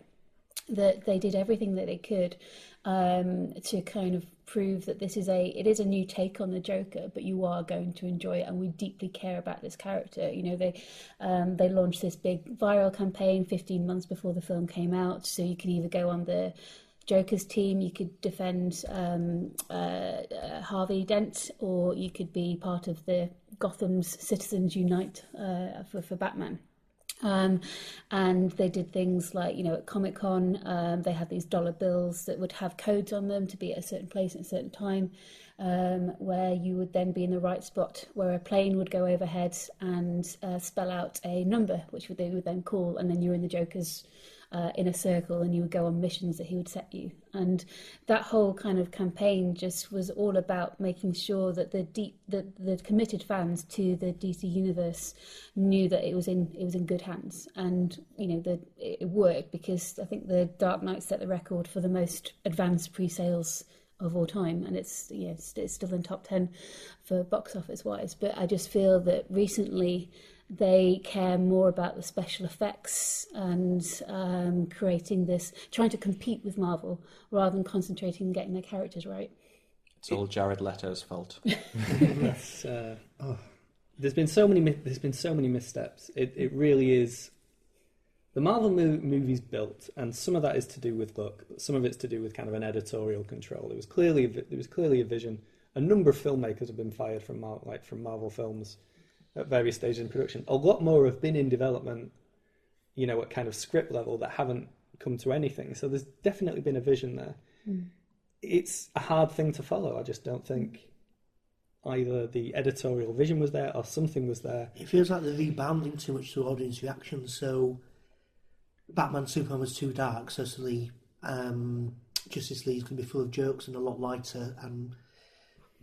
that they did everything that they could um, to kind of prove that this is a it is a new take on the Joker, but you are going to enjoy it, and we deeply care about this character. You know, they um, they launched this big viral campaign 15 months before the film came out, so you can either go on the Joker's team, you could defend um, uh, uh, Harvey Dent, or you could be part of the Gotham's Citizens Unite uh, for for Batman. Um, and they did things like, you know, at Comic Con, um, they had these dollar bills that would have codes on them to be at a certain place at a certain time, um, where you would then be in the right spot where a plane would go overhead and uh, spell out a number, which they would then call, and then you're in the Joker's uh, in a circle and you would go on missions that he would set you. And that whole kind of campaign just was all about making sure that the deep, the, the committed fans to the DC universe knew that it was in it was in good hands. And you know, the it worked because I think the Dark Knight set the record for the most advanced pre-sales of all time, and it's yeah, it's still in top ten for box office wise. But I just feel that recently they care more about the special effects and um, creating this, trying to compete with Marvel rather than concentrating on getting their characters right. It's all Jared Leto's fault. That's, uh, oh. There's been so many. There's been so many missteps. It it really is. The Marvel mo- movies built, and some of that is to do with luck, but some of it's to do with kind of an editorial control. There was clearly a vi- there was clearly a vision. A number of filmmakers have been fired from Mar- like from Marvel films at various stages in production. A lot more have been in development, you know, at kind of script level that haven't come to anything. So there's definitely been a vision there. Mm. It's a hard thing to follow. I just don't think either the editorial vision was there or something was there. It feels like they're rebounding too much to audience reaction. So, Batman Superman was too dark. So, suddenly, um, Justice League's going to be full of jokes and a lot lighter and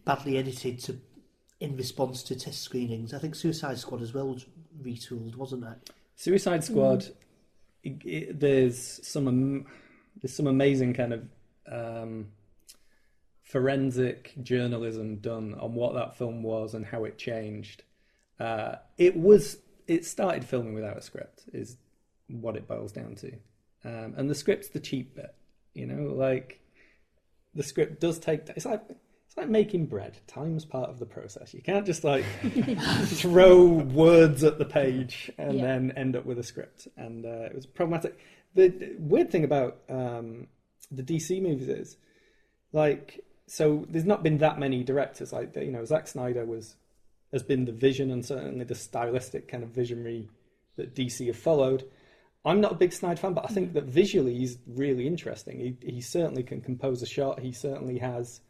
badly edited to in response to test screenings. I think Suicide Squad as well was retooled, wasn't it? Suicide Squad. it- it- there's some am- there's some amazing kind of um, forensic journalism done on what that film was and how it changed. Uh, it was it started filming without a script is what it boils down to, um, and the script's the cheap bit. You know, like the script does take. It's like it's like making bread. Time's part of the process. You can't just like throw words at the page and Yeah. then end up with a script. And uh, it was problematic. The the weird thing about um, the DC movies is like so. There's not been that many directors. Like you know, Zack Snyder was has been the vision and certainly the stylistic kind of visionary that DC have followed. I'm not a big Snyder fan, but I think that visually he's really interesting. He he certainly can compose a shot. He certainly has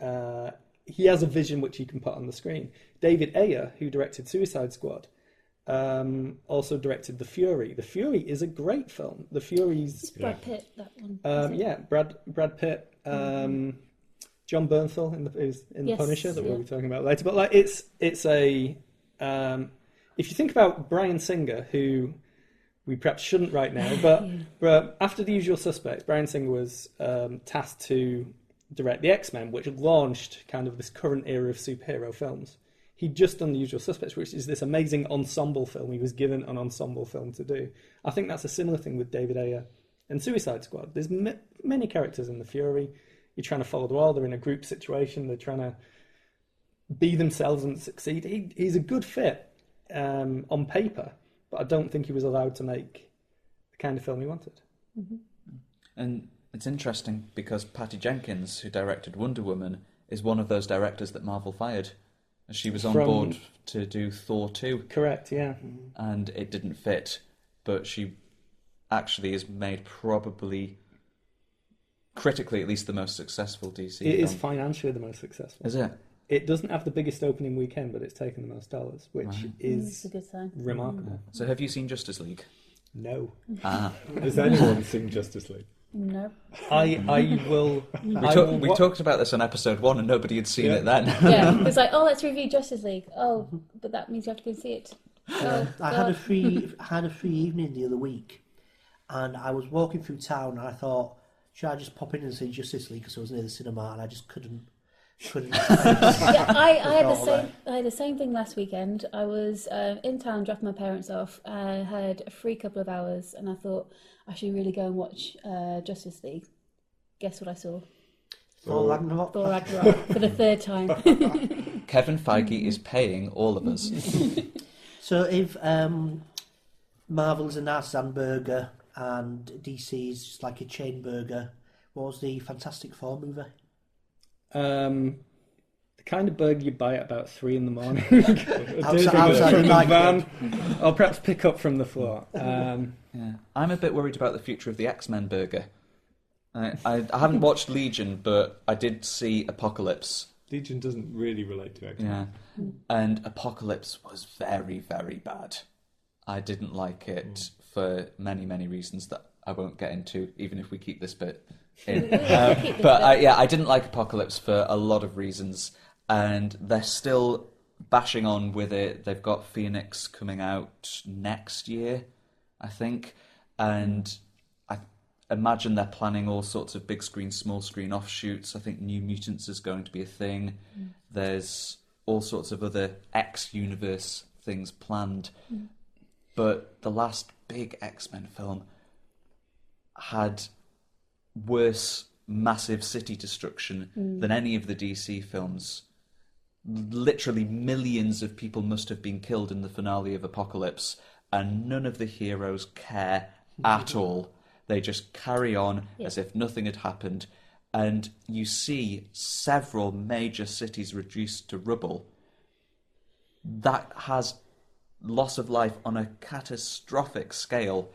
uh, he has a vision which he can put on the screen. David Ayer, who directed Suicide Squad, um, also directed The Fury. The Fury is a great film. The Fury's It's Brad Pitt, that one. um, yeah, Brad Brad Pitt, um, Jon Bernthal in the is in the Punisher that yeah. we'll be talking about later. But like, it's it's a um, if you think about Bryan Singer, who we perhaps shouldn't right now, but but after The Usual Suspects, Bryan Singer was um, tasked to direct the X Men, which launched kind of this current era of superhero films. He'd just done The Usual Suspects, which is this amazing ensemble film. He was given an ensemble film to do. I think that's a similar thing with David Ayer and Suicide Squad. There's m- many characters in the Fury. You're trying to follow the world. They're in a group situation. They're trying to be themselves and succeed. He, he's a good fit um, on paper, but I don't think he was allowed to make the kind of film he wanted. And it's interesting because Patty Jenkins, who directed Wonder Woman, is one of those directors that Marvel fired. She was on From- board to do Thor 2. Correct, yeah. And it didn't fit, but she actually is made probably critically at least the most successful DC. It is film. financially the most successful. Is it? It doesn't have the biggest opening weekend, but it's taken the most dollars, which Right. is It's a good sign. remarkable. So have you seen Justice League? No. Ah. Has anyone seen Justice League? No. I I will. We, I talk- will we wa- talked about this on episode one and nobody had seen Yeah. it then. Yeah, it's like, oh, let's review Justice League. Oh, but that means you have to go and see it. Oh, I had a God. free I had a free evening the other week, and I was walking through town, and I thought, should I just pop in and see Justice League because I was near the cinema, and I just couldn't couldn't. yeah, I, I had the same. I had the same thing last weekend. I was um, in town dropping my parents off. I had a free couple of hours, and I thought I should really go and watch uh, Justice League. Guess what I saw? Thor Ragnarok. Thor Ragnarok for the third time. Kevin Feige is paying all of us. So if um, Marvel's a Narsan burger and DC's just like a chain burger, what was the Fantastic Four movie? Um, the kind of burger you buy at about three in the morning. Outside- outside from the the van, or perhaps pick up from the floor. Um, Yeah. I'm a bit worried about the future of the X Men burger. I, I, I haven't watched Legion, but I did see Apocalypse. Legion doesn't really relate to X Men. Yeah. And Apocalypse was very, very bad. I didn't like it for many, many reasons that I won't get into, even if we keep this bit in. Um, but. I, yeah, I didn't like Apocalypse for a lot of reasons, and they're still bashing on with it. They've got Phoenix coming out next year, I think, and I imagine they're planning all sorts of big screen, small screen offshoots. I think New Mutants is going to be a thing. Mm. There's all sorts of other X universe things planned. Mm. But the last big X Men film had worse massive city destruction Mm. than any of the DC films. Literally millions of people must have been killed in the finale of Apocalypse, and none of the heroes care at all. They just carry on Yeah. as if nothing had happened, and you see several major cities reduced to rubble. That has loss of life on a catastrophic scale.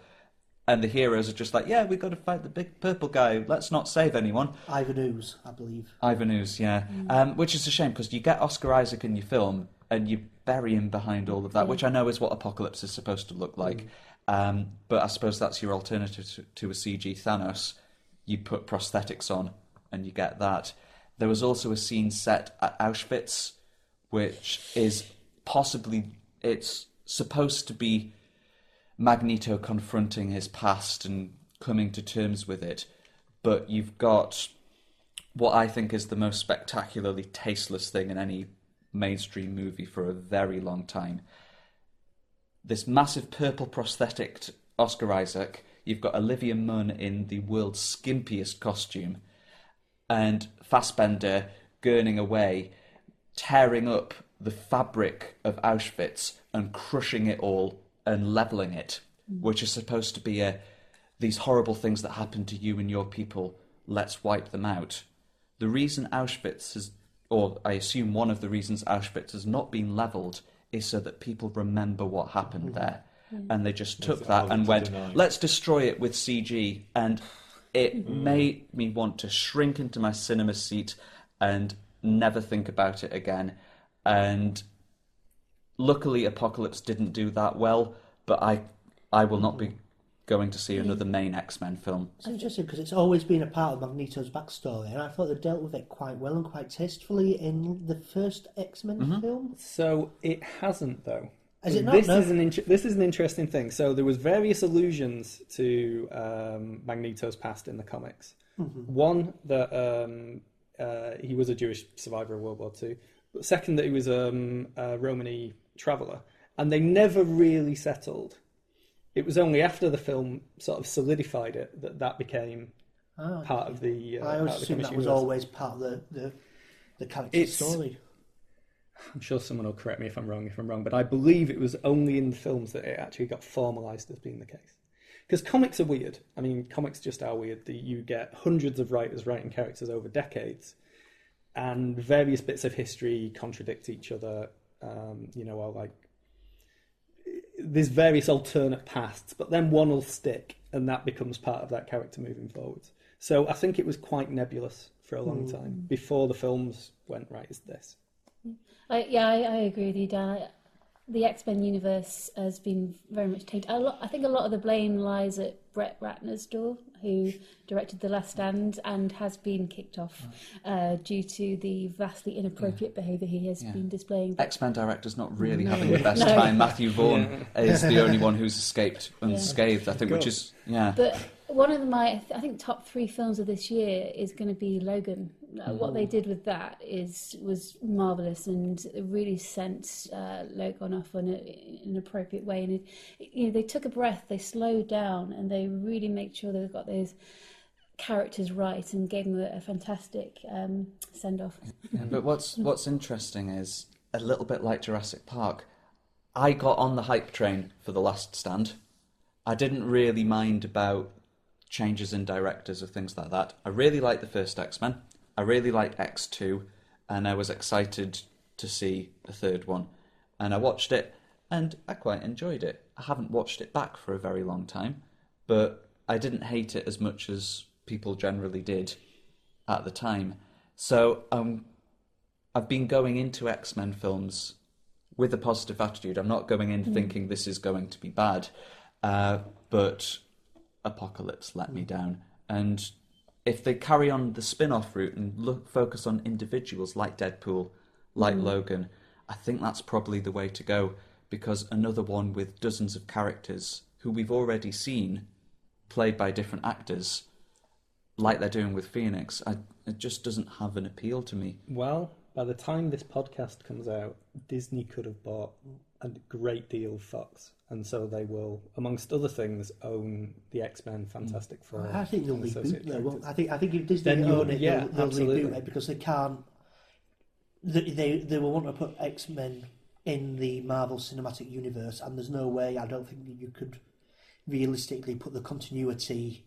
And the heroes are just like, yeah, we've got to fight the big purple guy. Let's not save anyone. Ivan Ooze, I believe. Ivan Ooze, yeah. Um, which is a shame because you get Oscar Isaac in your film and you bury him behind all of that, Yeah. which I know is what Apocalypse is supposed to look like. Um, but I suppose that's your alternative to, to a CG Thanos. You put prosthetics on and you get that. There was also a scene set at Auschwitz, which is possibly it's supposed to be Magneto confronting his past and coming to terms with it, but you've got what I think is the most spectacularly tasteless thing in any mainstream movie for a very long time. This massive purple prosthetic Oscar Isaac. You've got Olivia Munn in the world's skimpiest costume, and Fassbender gurning away, tearing up the fabric of Auschwitz and crushing it all and leveling it, mm. which is supposed to be a these horrible things that happen to you and your people. Let's wipe them out. The reason Auschwitz has, or I assume one of the reasons Auschwitz has not been leveled, is so that people remember what happened mm. there. Mm. And they just took It's that and to went, deny. let's destroy it with CG. And it made me want to shrink into my cinema seat and never think about it again. And luckily, Apocalypse didn't do that well, but I, I will not be going to see another main X Men film. It's interesting because it's always been a part of Magneto's backstory, and I thought they dealt with it quite well and quite tastefully in the first X Men Mm-hmm. film. So it hasn't though. Has it not? This No. is an int- this is an interesting thing. So there was various allusions to um, Magneto's past in the comics. Mhm. One that um, uh, he was a Jewish survivor of World War Two. But second that he was um, a Romany traveller, and they never really settled. It was only after the film sort of solidified it that that became Ah, part of the. Uh, I always of the assumed comics that was universe. always part of the the, the character's It's- story. I'm sure someone will correct me if I'm wrong. If I'm wrong, but I believe it was only in the films that it actually got formalised as being the case. Because comics are weird. I mean, comics just are weird. That you get hundreds of writers writing characters over decades, and various bits of history contradict each other. Um, you know, or like there's various alternate paths, but then one will stick, and that becomes part of that character moving forwards. So I think it was quite nebulous for a long Hmm. time before the films went right. Is this? I, yeah, I, I agree with you, Dan. I, the X Men universe has been very much tainted. A lot, I think a lot of the blame lies at Brett Ratner's door, who directed The Last Stand and has been kicked off uh, due to the vastly inappropriate behaviour he has Yeah. been displaying. X Men director's not really No. having the best No. time. Matthew Vaughn Yeah. is the only one who's escaped Yeah. unscathed, I think, which is yeah. But one of my, I think, top three films of this year is going to be Logan. Uh, What they did with that is was marvelous and it really sent uh, Logan off in, a, in an appropriate way. And it, you know, they took a breath, they slowed down, and they really made sure they've got those characters right and gave them a, a fantastic um, send off. Yeah, but what's what's interesting is a little bit like Jurassic Park. I got on the hype train for the Last Stand. I didn't really mind about changes in directors or things like that. I really liked the first X Men. I really liked X Two, and I was excited to see the third one. And I watched it, and I quite enjoyed it. I haven't watched it back for a very long time, but I didn't hate it as much as people generally did at the time. So um, I've been going into X Men films with a positive attitude. I'm not going in Mm. thinking this is going to be bad, uh, but Apocalypse let me down. And if they carry on the spin off route and look, focus on individuals like Deadpool, like Mm. Logan, I think that's probably the way to go because another one with dozens of characters who we've already seen played by different actors, like they're doing with Phoenix, I, it just doesn't have an appeal to me. Well, by the time this podcast comes out, Disney could have bought a great deal of Fox, and so they will, amongst other things, own the X Men, hmm. Fantastic Four. I think they'll reboot though. Well. I think I think if Disney Then own it, yeah, they'll, they'll reboot it because they can't. They they, they will want to put X Men in the Marvel Cinematic Universe, and there's no way I don't think that you could realistically put the continuity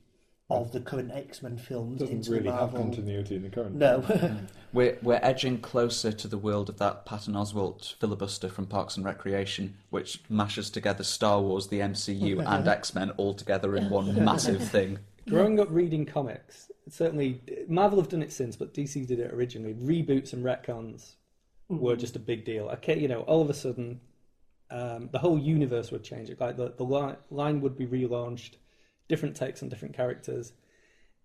of the current X Men films Doesn't into really the have Marvel. continuity in the current. No. We're we're edging closer to the world of that Patton Oswalt filibuster from Parks and Recreation, which mashes together Star Wars, the MCU, and X Men all together in one massive thing. Growing up reading comics, certainly Marvel have done it since, but DC did it originally. Reboots and retcons were just a big deal. Okay, you know, all of a sudden, um, the whole universe would change. It Like the the line, line would be relaunched, different takes on different characters.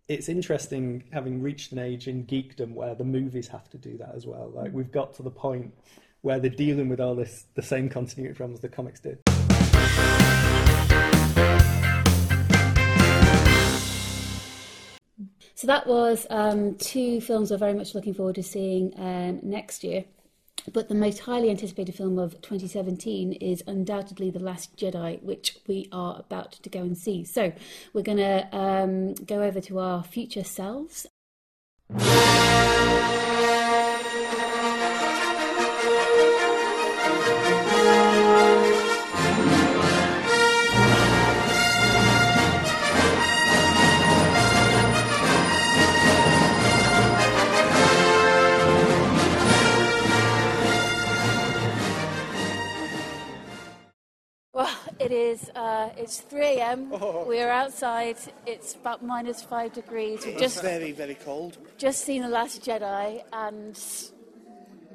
It's interesting having reached an age in geekdom where the movies have to do that as well. Like we've got to the point where they're dealing with all this the same continuity problems the comics did. So that was um, two films we're very much looking forward to seeing um, next year. But the most highly anticipated film of 2017 is undoubtedly The Last Jedi, which we are about to go and see. So we're going to um, go over to our future selves. It is. Uh, it's 3 a.m. We are outside. It's about minus five degrees. We've It's just very very cold. just seen The Last Jedi, and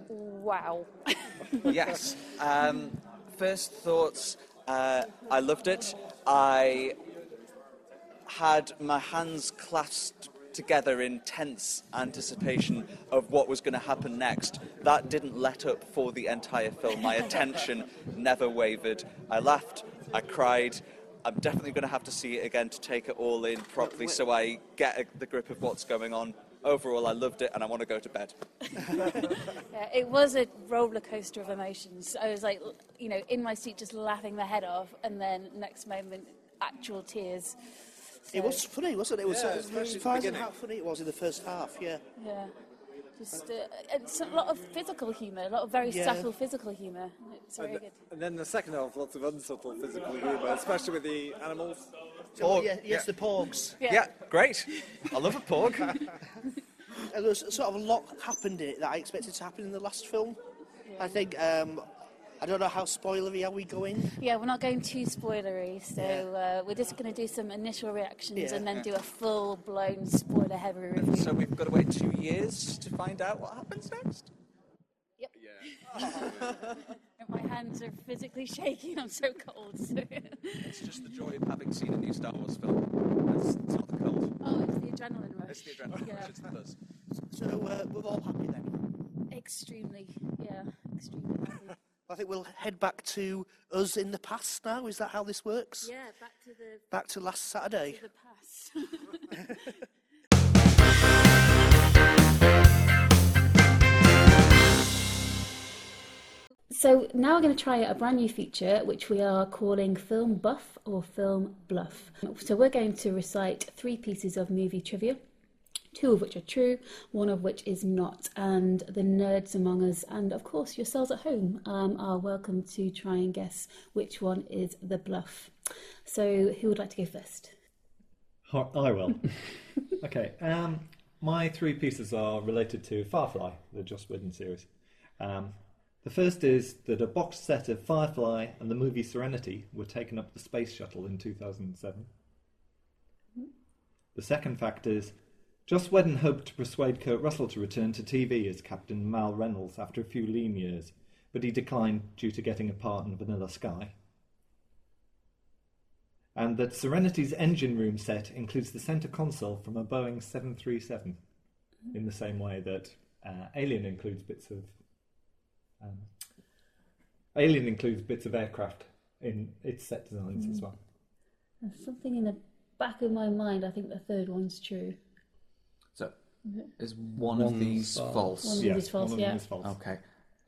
wow. yes. Um, first thoughts. Uh, I loved it. I had my hands clasped together in tense anticipation of what was going to happen next. That didn't let up for the entire film. My attention never wavered. I laughed. I cried. I'm definitely going to have to see it again to take it all in properly so I get a, the grip of what's going on. Overall, I loved it and I want to go to bed. Yeah, it was a roller coaster of emotions. I was like, you know, in my seat, just laughing my head off, and then next moment, actual tears. It was funny, wasn't it? It was, yeah, it was surprising how funny it was in the first half, yeah. Yeah. Just, uh, it's a lot of physical humour, a lot of very yeah. subtle physical humour. It's very and, good. And then the second half, lots of unsubtle physical humour, especially with the animals. Oh, yeah, yes, yeah. the porgs. Yeah, yeah great. I love a porg. there was sort of a lot happened in it that I expected to happen in the last film. Yeah. I think um, I don't know how spoilery are we going. Yeah, we're not going too spoilery, so uh, we're just going to do some initial reactions Yeah. and then do a full blown spoiler heavy review. So we've got to wait two years to find out what happens next? Yep. My hands are physically shaking. I'm so cold. So. It's just the joy of having seen a new Star Wars film. It's, it's not the cold. Oh, it's the adrenaline rush. It's the adrenaline Yeah. rush, it's the buzz. So uh, we're all happy then. Extremely, yeah, extremely happy. I think we'll head back to us in the past now. Is that how this works? Yeah, back to the Back to last Saturday. to the past. So now we're going to try a brand new feature which we are calling Film Buff or Film Bluff. So we're going to recite three pieces of movie trivia, two of which are true, one of which is not. And the nerds among us, and of course yourselves at home, um, are welcome to try and guess which one is the bluff. So who would like to go first? I will. okay. Um, my three pieces are related to Firefly, the Joss Whedon series. Um, the first is that a box set of Firefly and the movie Serenity were taken up the space shuttle in 2007. The second fact is Joss Whedon hoped to persuade Kurt Russell to return to TV as Captain Mal Reynolds after a few lean years, but he declined due to getting a part in Vanilla Sky and that Serenity's engine room set includes the center console from a Boeing 737, in the same way that uh, Alien includes bits of um, Alien includes bits of aircraft in its set designs as Mm. well. There's something in the back of my mind. I think the third one's true. So, is one of these false. false? One of these false, one of yeah. them is false. Okay.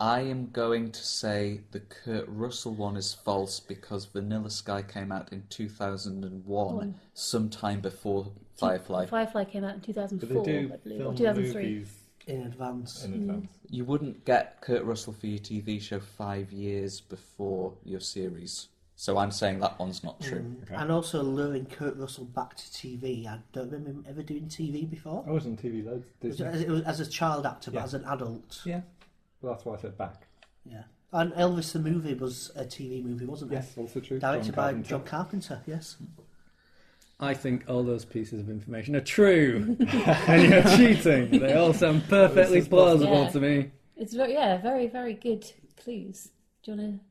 I am going to say the Kurt Russell one is false because Vanilla Sky came out in 2001, One. sometime before Firefly. Firefly came out in 2004, But they do I believe, or film 2003. movies In advance. in advance. You wouldn't get Kurt Russell for your TV show five years before your series. So I'm saying that one's not true. Mm. And also luring Kurt Russell back to TV. I don't remember him ever doing TV before. I was on TV though. As, as, as a child actor, but as an adult. Yeah. Well, that's why I said back. Yeah. And Elvis the movie was a TV movie, wasn't it? Yes, also true. Directed John by Carpenter. John Carpenter, yes. I think all those pieces of information are true, and you're cheating. They all sound perfectly This is possible. plausible Yeah. to me. It's very, yeah, very, very good clues. Do you want to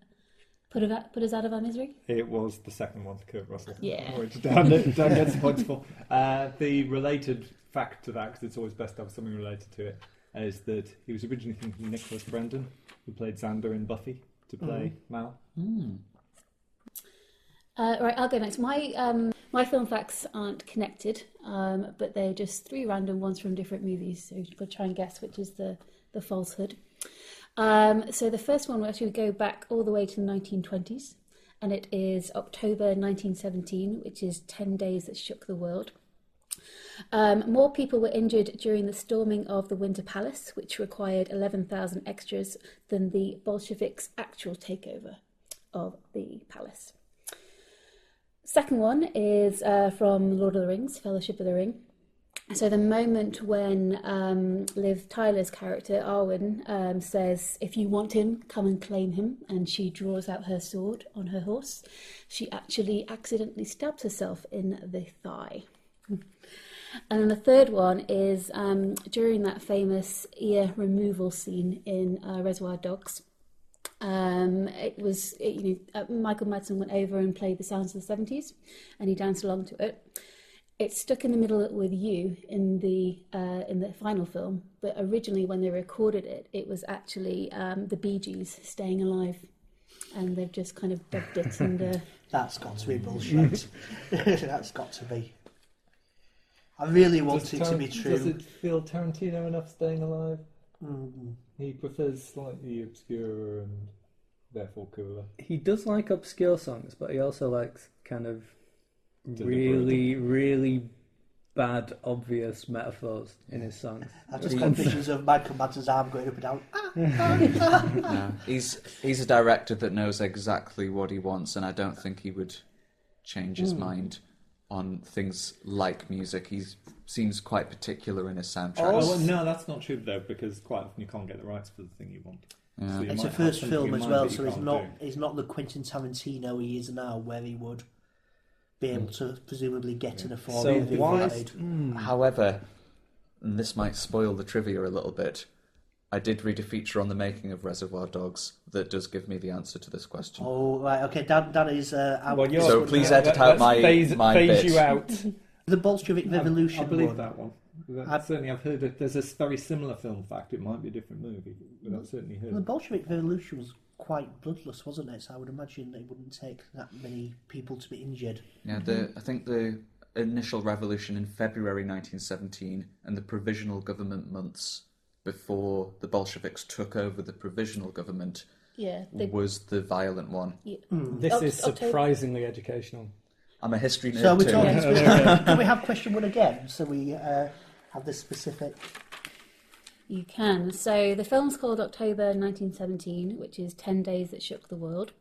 put, it, put us out of our misery? It was the second one, Kurt Russell. Yeah. Which Dan, Dan gets the points for. Uh, the related fact to that, because it's always best to have something related to it, is that he was originally thinking Nicholas Brendon, who played Xander in Buffy, to play Mal. Uh, right, I'll go next. My um, my film facts aren't connected, um, but they're just three random ones from different movies. So we'll try and guess which is the the falsehood. Um, so the first one will actually go back all the way to the 1920s, and it is October 1917, which is 10 days that shook the world. Um, more people were injured during the storming of the Winter Palace, which required 11,000 extras, than the Bolsheviks' actual takeover of the palace. Second one is uh, from Lord of the Rings, Fellowship of the Ring. So the moment when um, Liv Tyler's character Arwen um, says, "If you want him, come and claim him," and she draws out her sword on her horse, she actually accidentally stabs herself in the thigh. And then the third one is um, during that famous ear removal scene in uh, Reservoir Dogs. Um, it was it, you know uh, Michael Madsen went over and played the sounds of the seventies, and he danced along to it. It's stuck in the middle with you in the uh, in the final film, but originally when they recorded it, it was actually um, the Bee Gees staying alive, and they've just kind of dubbed it and. Uh, That's got to be bullshit. That's got to be. I really want Does it to be true. Does it feel Tarantino enough staying alive? Mm. He prefers slightly obscure and therefore cooler. He does like obscure songs, but he also likes kind of Deliberate. Really, really bad, obvious metaphors in his songs. I've just He- got visions of Michael Madsen's arm going up and down. Ah, ah, ah, no, he's he's a director that knows exactly what he wants, and I don't think he would change his Hmm. mind on things like music. He seems quite particular in his soundtracks. Oh, well, no, that's not true though, because quite often you can't get the rights for the thing you want. Yeah. So you It's might a first film as well, so it's can't not do. it's not the Quentin Tarantino he is now, where he would be mm. able to presumably get in a four So movie why- made. Mm. However, and this might spoil the trivia a little bit. I did read a feature on the making of Reservoir Dogs that does give me the answer to this question. Oh right, okay. Dan, Dan is uh, out. Well, you're- So please edit out my phase, my phase bit. you out. the Bolshevik Revolution. I, I believe one. that one. That- uh, certainly, I've heard that there's a very similar film fact. It might be a different movie, but I've certainly heard. The Bolshevik Revolution was quite bloodless, wasn't it? So I would imagine it wouldn't take that many people to be injured. Yeah, the I think the initial revolution in February 1917 and the provisional government months before the Bolsheviks took over the provisional government yeah, they, was the violent one. yeah. This Oct- is October- surprisingly educational. I'm a history nerd So we're too. talking specific. Can we have question one again? So we uh, have this specific. You can. So the film's called October 1917, which is 10 Days That Shook the World.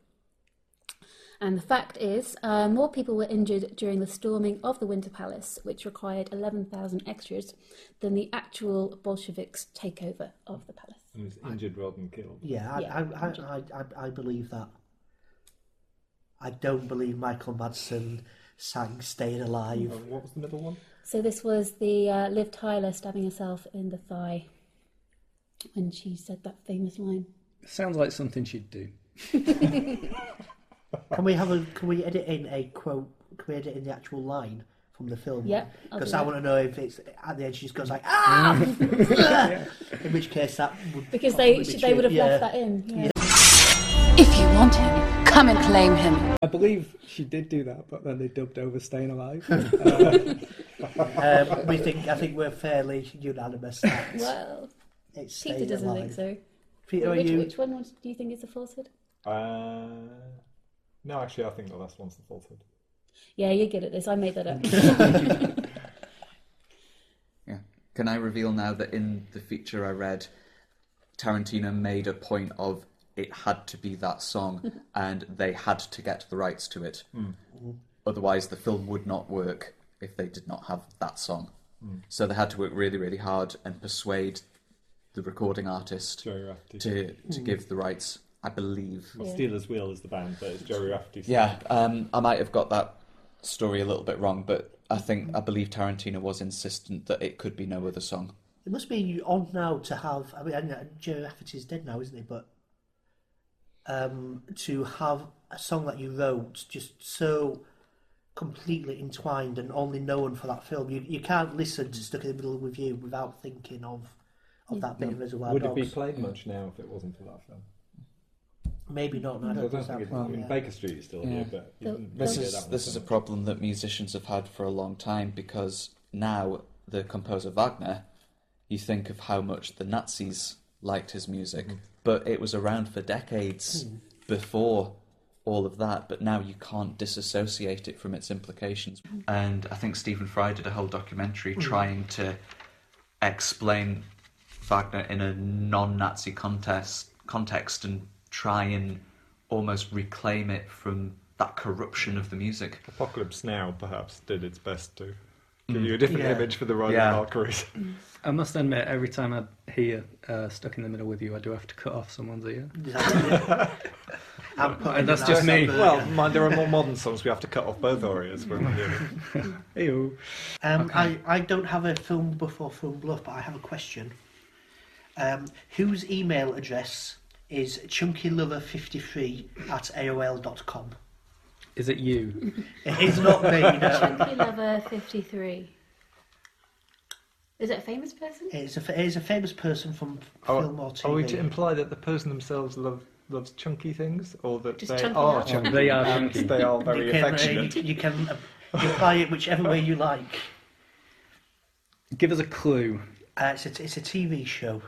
And the fact is, uh, more people were injured during the storming of the Winter Palace, which required 11,000 extras, than the actual Bolsheviks' takeover of the palace. And was injured rather than killed. Yeah, I, Yeah. I, I, I, I, I believe that. I don't believe Michael Madsen sang "Staying Alive." What was the middle one? So this was the uh, Liv Tyler stabbing herself in the thigh when she said that famous line. Sounds like something she'd do. Can we have a? Can we edit in a quote? Can we edit in the actual line from the film? Yeah, Because I want to know if it's at the end she just goes like ah. in which case that would Because they be they would have Yeah. left that in. Yeah. If you want him, come and claim him. I believe she did do that, but then they dubbed over "Staying Alive." Uh, um, we think I think we're fairly unanimous. That Well, it's Peter staying doesn't alive. think so. Peter, are which, you? which one was- do you think is the falsehood? Uh, no, actually, I think the last one's the falsehood. Yeah, you're good at this. I made that up. Yeah. Can I reveal now that in the feature I read, Tarantino made a point of it had to be that song and they had to get the rights to it. Mm. Otherwise, the film would not work if they did not have that song. Mm. So they had to work really, really hard and persuade the recording artist Joey Rafferty. to, to give the rights, I believe. Well, Stealers Wheel is the band, but it's Joey Rafferty. Yeah, um, I might have got that story a little bit wrong, but I think I believe Tarantino was insistent that it could be no other song. It must be on now to have. I mean, I know Gerry Rafferty's dead now, isn't he? But um, to have a song that you wrote just so completely entwined and only known for that film, you you can't listen to Stuck in the Middle of with You without thinking of of that bit of Reservoir Would it be played much now if it wasn't for that film? Maybe not. No, I I don't, don't think think so. it, I mean, Yeah. Baker Street is still Yeah. here, but you didn't This is hear that one this so is a problem that musicians have had for a long time because now the composer Wagner, you think of how much the Nazis liked his music, Mm-hmm. but it was around for decades Mm. before all of that. But now you can't disassociate it from its implications. And I think Stephen Fry did a whole documentary Mm. trying to explain Wagner in a non-Nazi context context and try and almost reclaim it from that corruption of the music. Apocalypse Now perhaps did its best to give Mm. you a different Yeah. image for the Royal Yeah. Valkyries. I must admit, every time I hear uh, "Stuck in the Middle with You," I do have to cut off someone's ear. I'm and that's just me. Well, mind, there are more modern songs we have to cut off both areas from. Ew. Um, I, I don't have a film buff or film bluff, but I have a question. Um, whose email address is chunkylover53 at aol.com? Is it you? It is not me, no. Chunky Lover 53. Is it a famous person? It's a, it is a famous person from film or TV. Are we to imply that the person themselves love loves chunky things, or that Just they chunky are love. chunky? They are and chunky. They are very you can, uh, affectionate. you, you can uh, apply it whichever way you like. Give us a clue. Uh, it's, a, it's a TV show.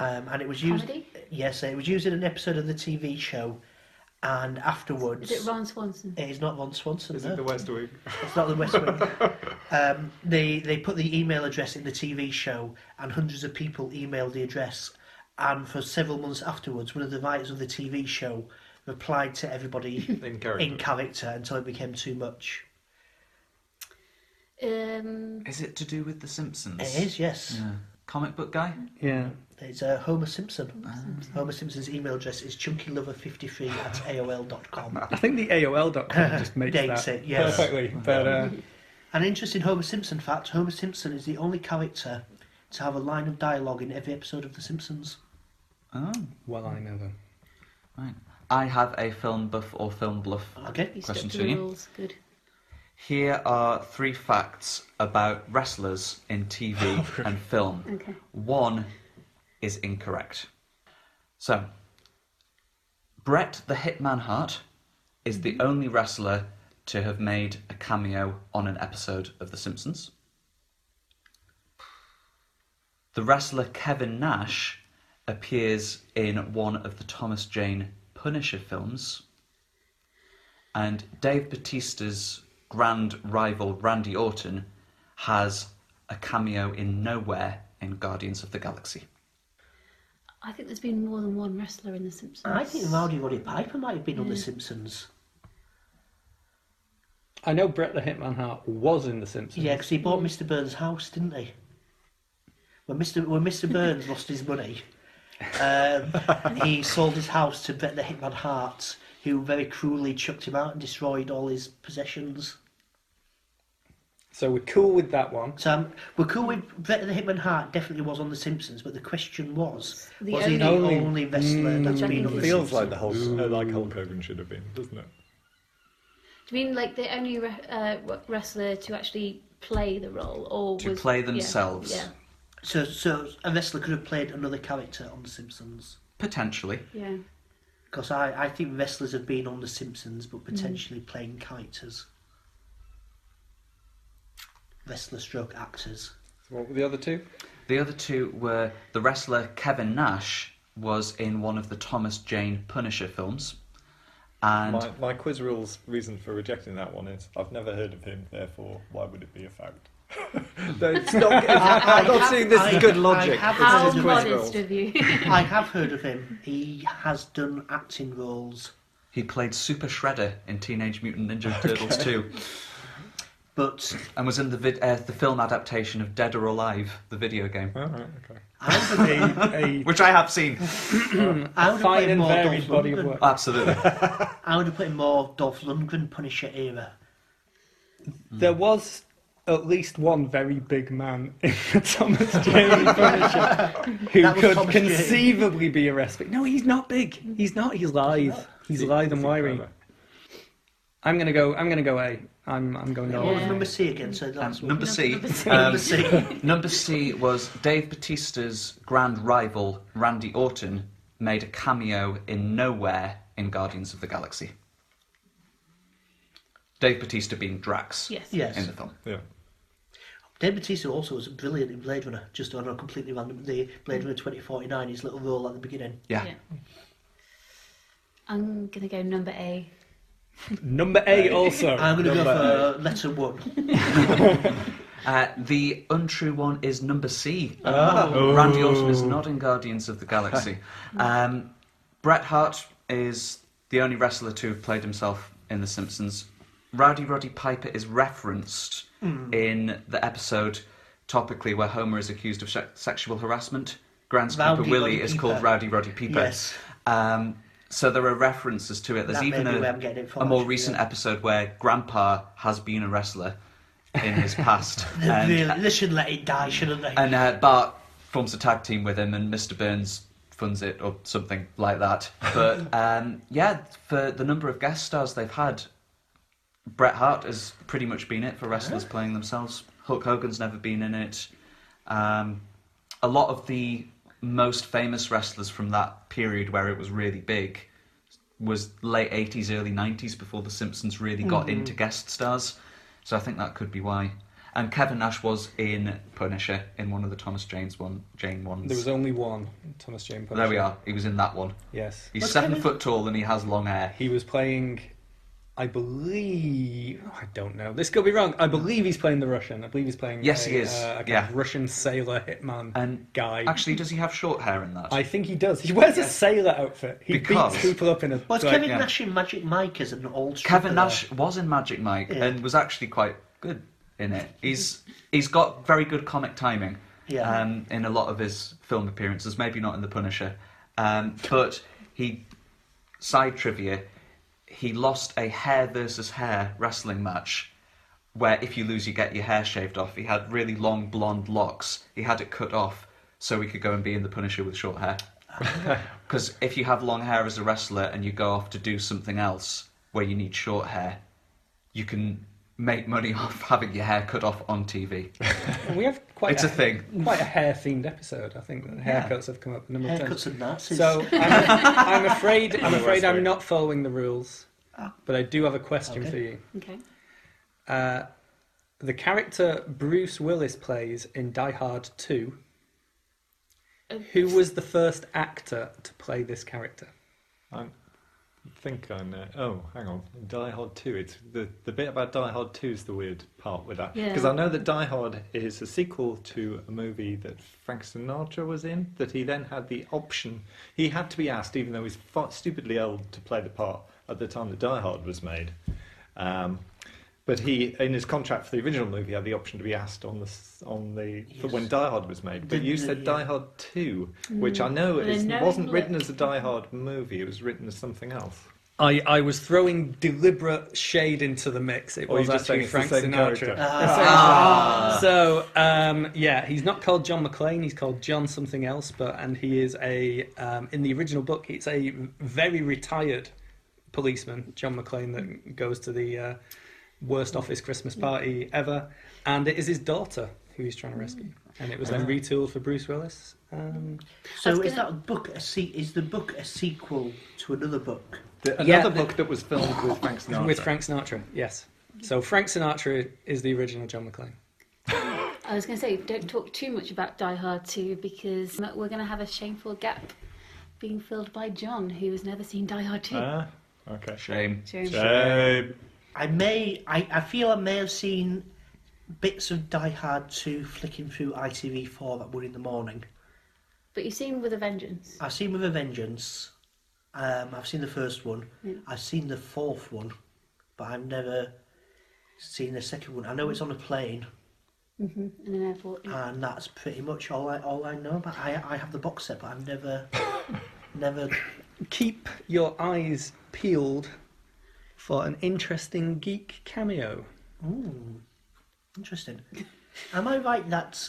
Um, and it was used. Comedy? Yes, it was used in an episode of the TV show, and afterwards. Is it Ron Swanson? It is not Ron Swanson. Is no. it the West Wing? It's not the West Wing. um, they they put the email address in the TV show, and hundreds of people emailed the address. And for several months afterwards, one of the writers of the TV show replied to everybody In character. in character until it became too much. Um, Is it to do with The Simpsons? It is, yes. Yeah. Comic book guy? Yeah. It's uh, Homer Simpson. Homer Simpson's email address is chunkylover53 at aol.com. I think the AOL.com just makes Dates that it, yes. perfectly. But uh, An interesting Homer Simpson fact Homer Simpson is the only character to have a line of dialogue in every episode of The Simpsons. Oh, well, I know them. right. I have a film buff or film bluff Okay. you question to to you. Good. Here are three facts about wrestlers in TV and film. Okay. One is incorrect. So, Bret the Hitman Hart is the mm-hmm. only wrestler to have made a cameo on an episode of The Simpsons. The wrestler Kevin Nash appears in one of the Thomas Jane Punisher films. And Dave Batista's grand rival Randy Orton has a cameo in Knowhere in Guardians of the Galaxy. I think there's been more than one wrestler in The Simpsons. I think Rowdy Roddy Piper might have been on The Simpsons. I know Bret the Hitman Hart was in The Simpsons. Yeah, because he bought Mr. Burns' house, didn't he? When Mr. When Mr. Burns lost his money, um, he sold his house to Bret the Hitman Hart, who very cruelly chucked him out and destroyed all his possessions. So we're cool with that one. So um, we're cool with Bret the Hitman Hart. Definitely was on The Simpsons, but the question was: The Was he the only- only wrestler Mm. that's Which I been think on The is- Feels Simpsons? like the whole uh, like Hulk Hogan should have been, doesn't it? Do you mean like the only re- uh, wrestler to actually play the role, or To was, play yeah, themselves. Yeah, So, so a wrestler could have played another character on The Simpsons. Potentially. yeah. Because I, I think wrestlers have been on The Simpsons, but potentially playing characters. Wrestler stroke actors. What were the other two? The other two were the wrestler Kevin Nash was in one of the Thomas Jane Punisher films, and My, my quiz rules reason for rejecting that one is I've never heard of him, therefore why would it be a fact? No, it's not, I'm not seeing this I- as good I logic. have This is quiz of you. I have heard of him. He has done acting roles, he played Super Shredder in Teenage Mutant Ninja Turtles 2, but and was in the vid- uh, the film adaptation of Dead or Alive, the video game, Oh, right, okay. I would have, A, a which I have seen. I would have put fine him and more varied Dolph body of Lundgren. work. Absolutely. I would have put him more Dolph Lundgren Punisher era. There was at least one very big man in the Thomas Jane Punisher who That was could Thomas Jane. conceivably be a respite. No, he's not big. He's not. He's lithe. He's lithe and wiry. clever? I'm gonna go. I'm gonna go A. I'm. I'm going What was number C again? So Um, that's number C. Number C. um, Number C. number C was Dave Batista's grand rival Randy Orton made a cameo in Knowhere in Guardians of the Galaxy. Dave Batista being Drax Yes. Yes. in the film. Yeah. Dave Bautista also was brilliant in Blade Runner. Just on a completely random, the Blade Runner 2049, his little role at the beginning. Yeah. Yeah. I'm gonna go number A. Number eight, also. I'm going to go Number for letter one. Uh, the untrue one is number C. Randy Orton is not in Guardians of the Galaxy. Um, Bret Hart is the only wrestler to have played himself in The Simpsons. Rowdy Roddy Piper is referenced in the episode topically where Homer is accused of se- sexual harassment. Groundskeeper Rowdy Willie is Piper. called Rowdy Roddy Piper. Yes. Um, so there are references to it. There's That even a, where I'm getting it from, a more recent yeah. episode where Grandpa has been a wrestler in his past. And, really, they should let it die, shouldn't they? and uh, Bart forms a tag team with him, and Mr. Burns funds it or something like that. But um, yeah, for the number of guest stars they've had, Bret Hart has pretty much been it for wrestlers playing themselves. Hulk Hogan's never been in it. Um, a lot of the most famous wrestlers from that period where it was really big was late 80s, early 90s before The Simpsons really got Mm-hmm. into guest stars. So I think that could be why. And Kevin Nash was in Punisher in one of the Thomas Jane's one, Jane ones. There was only one Thomas Jane Punisher. there we are. He was in that one. Yes. He's Was seven Kevin- foot tall and he has long hair. He was playing. I believe. oh, I don't know. This could be wrong. I believe he's playing the Russian. I believe he's playing. Yes, a, he is. Uh, a kind Yeah. of Russian sailor hitman And guy. Actually, does he have short hair in that? I think he does. He wears a sailor outfit. He Because- beats people up in a. Was like- Kevin yeah. Nash in Magic Mike as an old Kevin stripper Nash was in Magic Mike Yeah. and was actually quite good in it. He's he's got very good comic timing Yeah. um, in a lot of his film appearances. Maybe not in The Punisher, um, but he. Side trivia: He lost a hair versus hair wrestling match, where if you lose, you get your hair shaved off. He had really long blonde locks. He had it cut off so he could go and be in The Punisher with short hair. Because if you have long hair as a wrestler and you go off to do something else where you need short hair, you can make money off having your hair cut off on TV. We have quite. It's a thing. Quite a hair-themed episode. I think that Yeah. haircuts have come up a number of times. Haircuts and Nazis. So I'm, I'm afraid. I'm afraid I'm not following the rules, but I do have a question Okay. for you. Okay. Uh, the character Bruce Willis plays in Die Hard 2. Who was the first actor to play this character? I think I know. Oh, hang on. Die Hard 2. It's the, the bit about Die Hard 2 is the weird part with that. Yeah. Because I know that Die Hard is a sequel to a movie that Frank Sinatra was in, that he then had the option. He had to be asked, even though he's stupidly old to play the part at the time that Die Hard was made. Um, but he, in his contract for the original movie, had the option to be asked on the on the for when Die Hard was made. But you said yeah. Die Hard Two, which I know Well, is, knowing wasn't written as a Die Hard movie. It was written as something else. I, I was throwing deliberate shade into the mix. It was you're actually Frank it's the same Sinatra. character. Ah. So um, yeah, he's not called John McClane. He's called John something else. But and he is a um, in the original book. It's a very retired policeman, John McClane, that goes to the uh, worst office Christmas party ever, and it is his daughter who he's trying to rescue. And it was then retooled for Bruce Willis. Um, So is that book a se- is the book a sequel to another book? The, another Yeah, the- book that was filmed with Frank Sinatra. with Frank Sinatra, yes. So Frank Sinatra is the original John McClane. I was going to say, don't talk too much about Die Hard 2 because we're going to have a shameful gap being filled by John, who has never seen Die Hard 2. Ah, okay. Shame. Shame. Shame. I may, I, I feel I may have seen bits of Die Hard 2 flicking through ITV4 that one in the morning. But you've seen With a Vengeance. I've seen With a Vengeance. Um, I've seen the first one. Yeah. I've seen the fourth one, but I've never seen the second one. I know it's on a plane, hmm in an airport. yeah. and that's pretty much all I all I know. But I I have the box set, but I've never never. Keep your eyes peeled for an interesting geek cameo. Ooh, interesting. Am I right that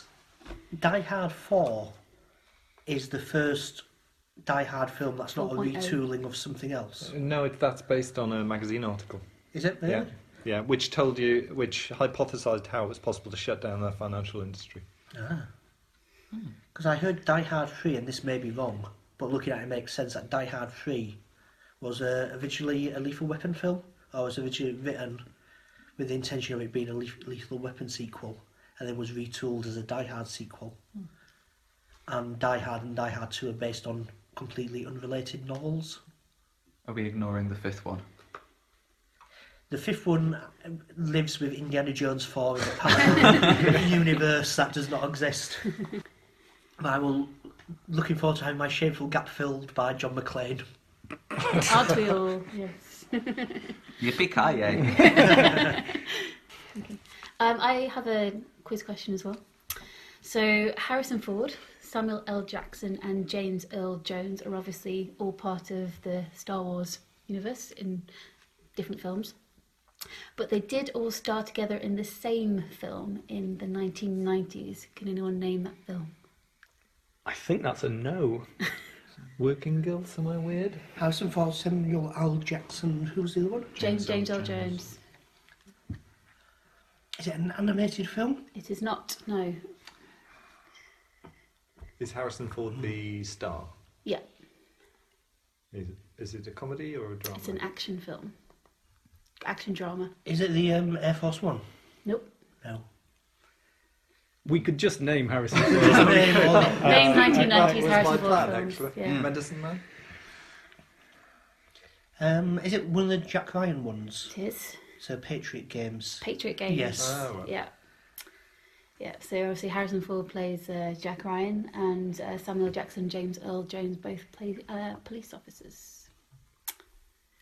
Die Hard Four is the first Die Hard film that's not a retooling of something else? No, it, that's based on a magazine article. Is it really? Yeah, yeah, which told you, which hypothesized how it was possible to shut down the financial industry. Ah. Because I heard Die Hard 3, and this may be wrong, but looking at it, it makes sense that Die Hard 3 was uh, originally a Lethal Weapon film, or was originally written with the intention of it being a Leth- Lethal Weapon sequel, and then was retooled as a Die Hard sequel. And Die Hard and Die Hard 2 are based on completely unrelated novels. Are we ignoring the fifth one? The fifth one uh, lives with Indiana Jones 4 in a parallel universe that does not exist. And I will looking forward to having my shameful gap filled by John McClane. Aren't we all? Yes. Yippee-ki-yay. okay. Um, I have a quiz question as well. So Harrison Ford, Samuel L. Jackson, and James Earl Jones are obviously all part of the Star Wars universe in different films. But they did all star together in the same film in the 1990s. Can anyone name that film? I think that's a no. Working Girl, somewhere weird. Harrison Ford, Samuel L. Jackson, who's the other one? James James Earl Jones. Is it an animated film? It is not. No. Is Harrison Ford the star? Yeah, Is it, is it a comedy or a drama? it's an action film. Action drama. Is it the um, Air Force One? Nope. No. We could just name Harrison Ford. name all the- Name 1990s That was Harrison my Ford plan, films. actually. Yeah. Medicine Man? Um, is it one of the Jack Ryan ones? It is. So Patriot Games. Patriot Games. Yes. Oh, right. Yeah. Yeah, so obviously Harrison Ford plays uh, Jack Ryan and uh, Samuel Jackson, James Earl Jones both play uh, police officers.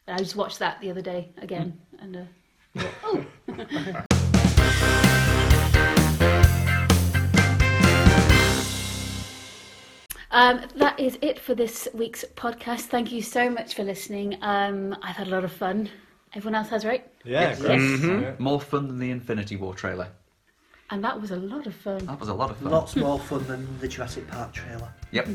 And I just watched that the other day again and uh, oh, Um, that is it for this week's podcast. Thank you so much for listening. Um, I've had a lot of fun. Everyone else has, right? Yeah, Yes. great. Mm-hmm. Yeah. More fun than the Infinity War trailer. And that was a lot of fun. That was a lot of fun. Lots more fun than the Jurassic Park trailer. Yep.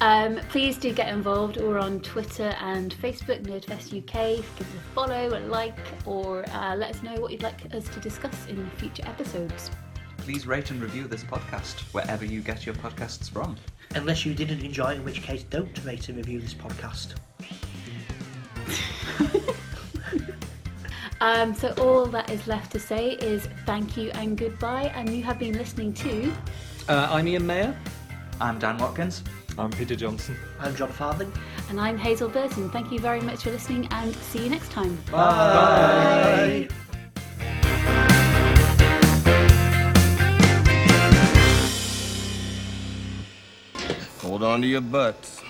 Um, please do get involved. We're on Twitter and Facebook, Nerdfest UK. Give us a follow, a like, or uh, let us know what you'd like us to discuss in future episodes. Please rate and review this podcast wherever you get your podcasts from. Unless you didn't enjoy in which case don't rate and review this podcast. Um, so all that is left to say is thank you and goodbye. And you have been listening to Uh, I'm Ian Mayor. I'm Dan Watkins. I'm Peter Johnson. I'm John Farthing. and I'm Hazel Burton. Thank you very much for listening and see you next time. Bye. Hold on to your butts.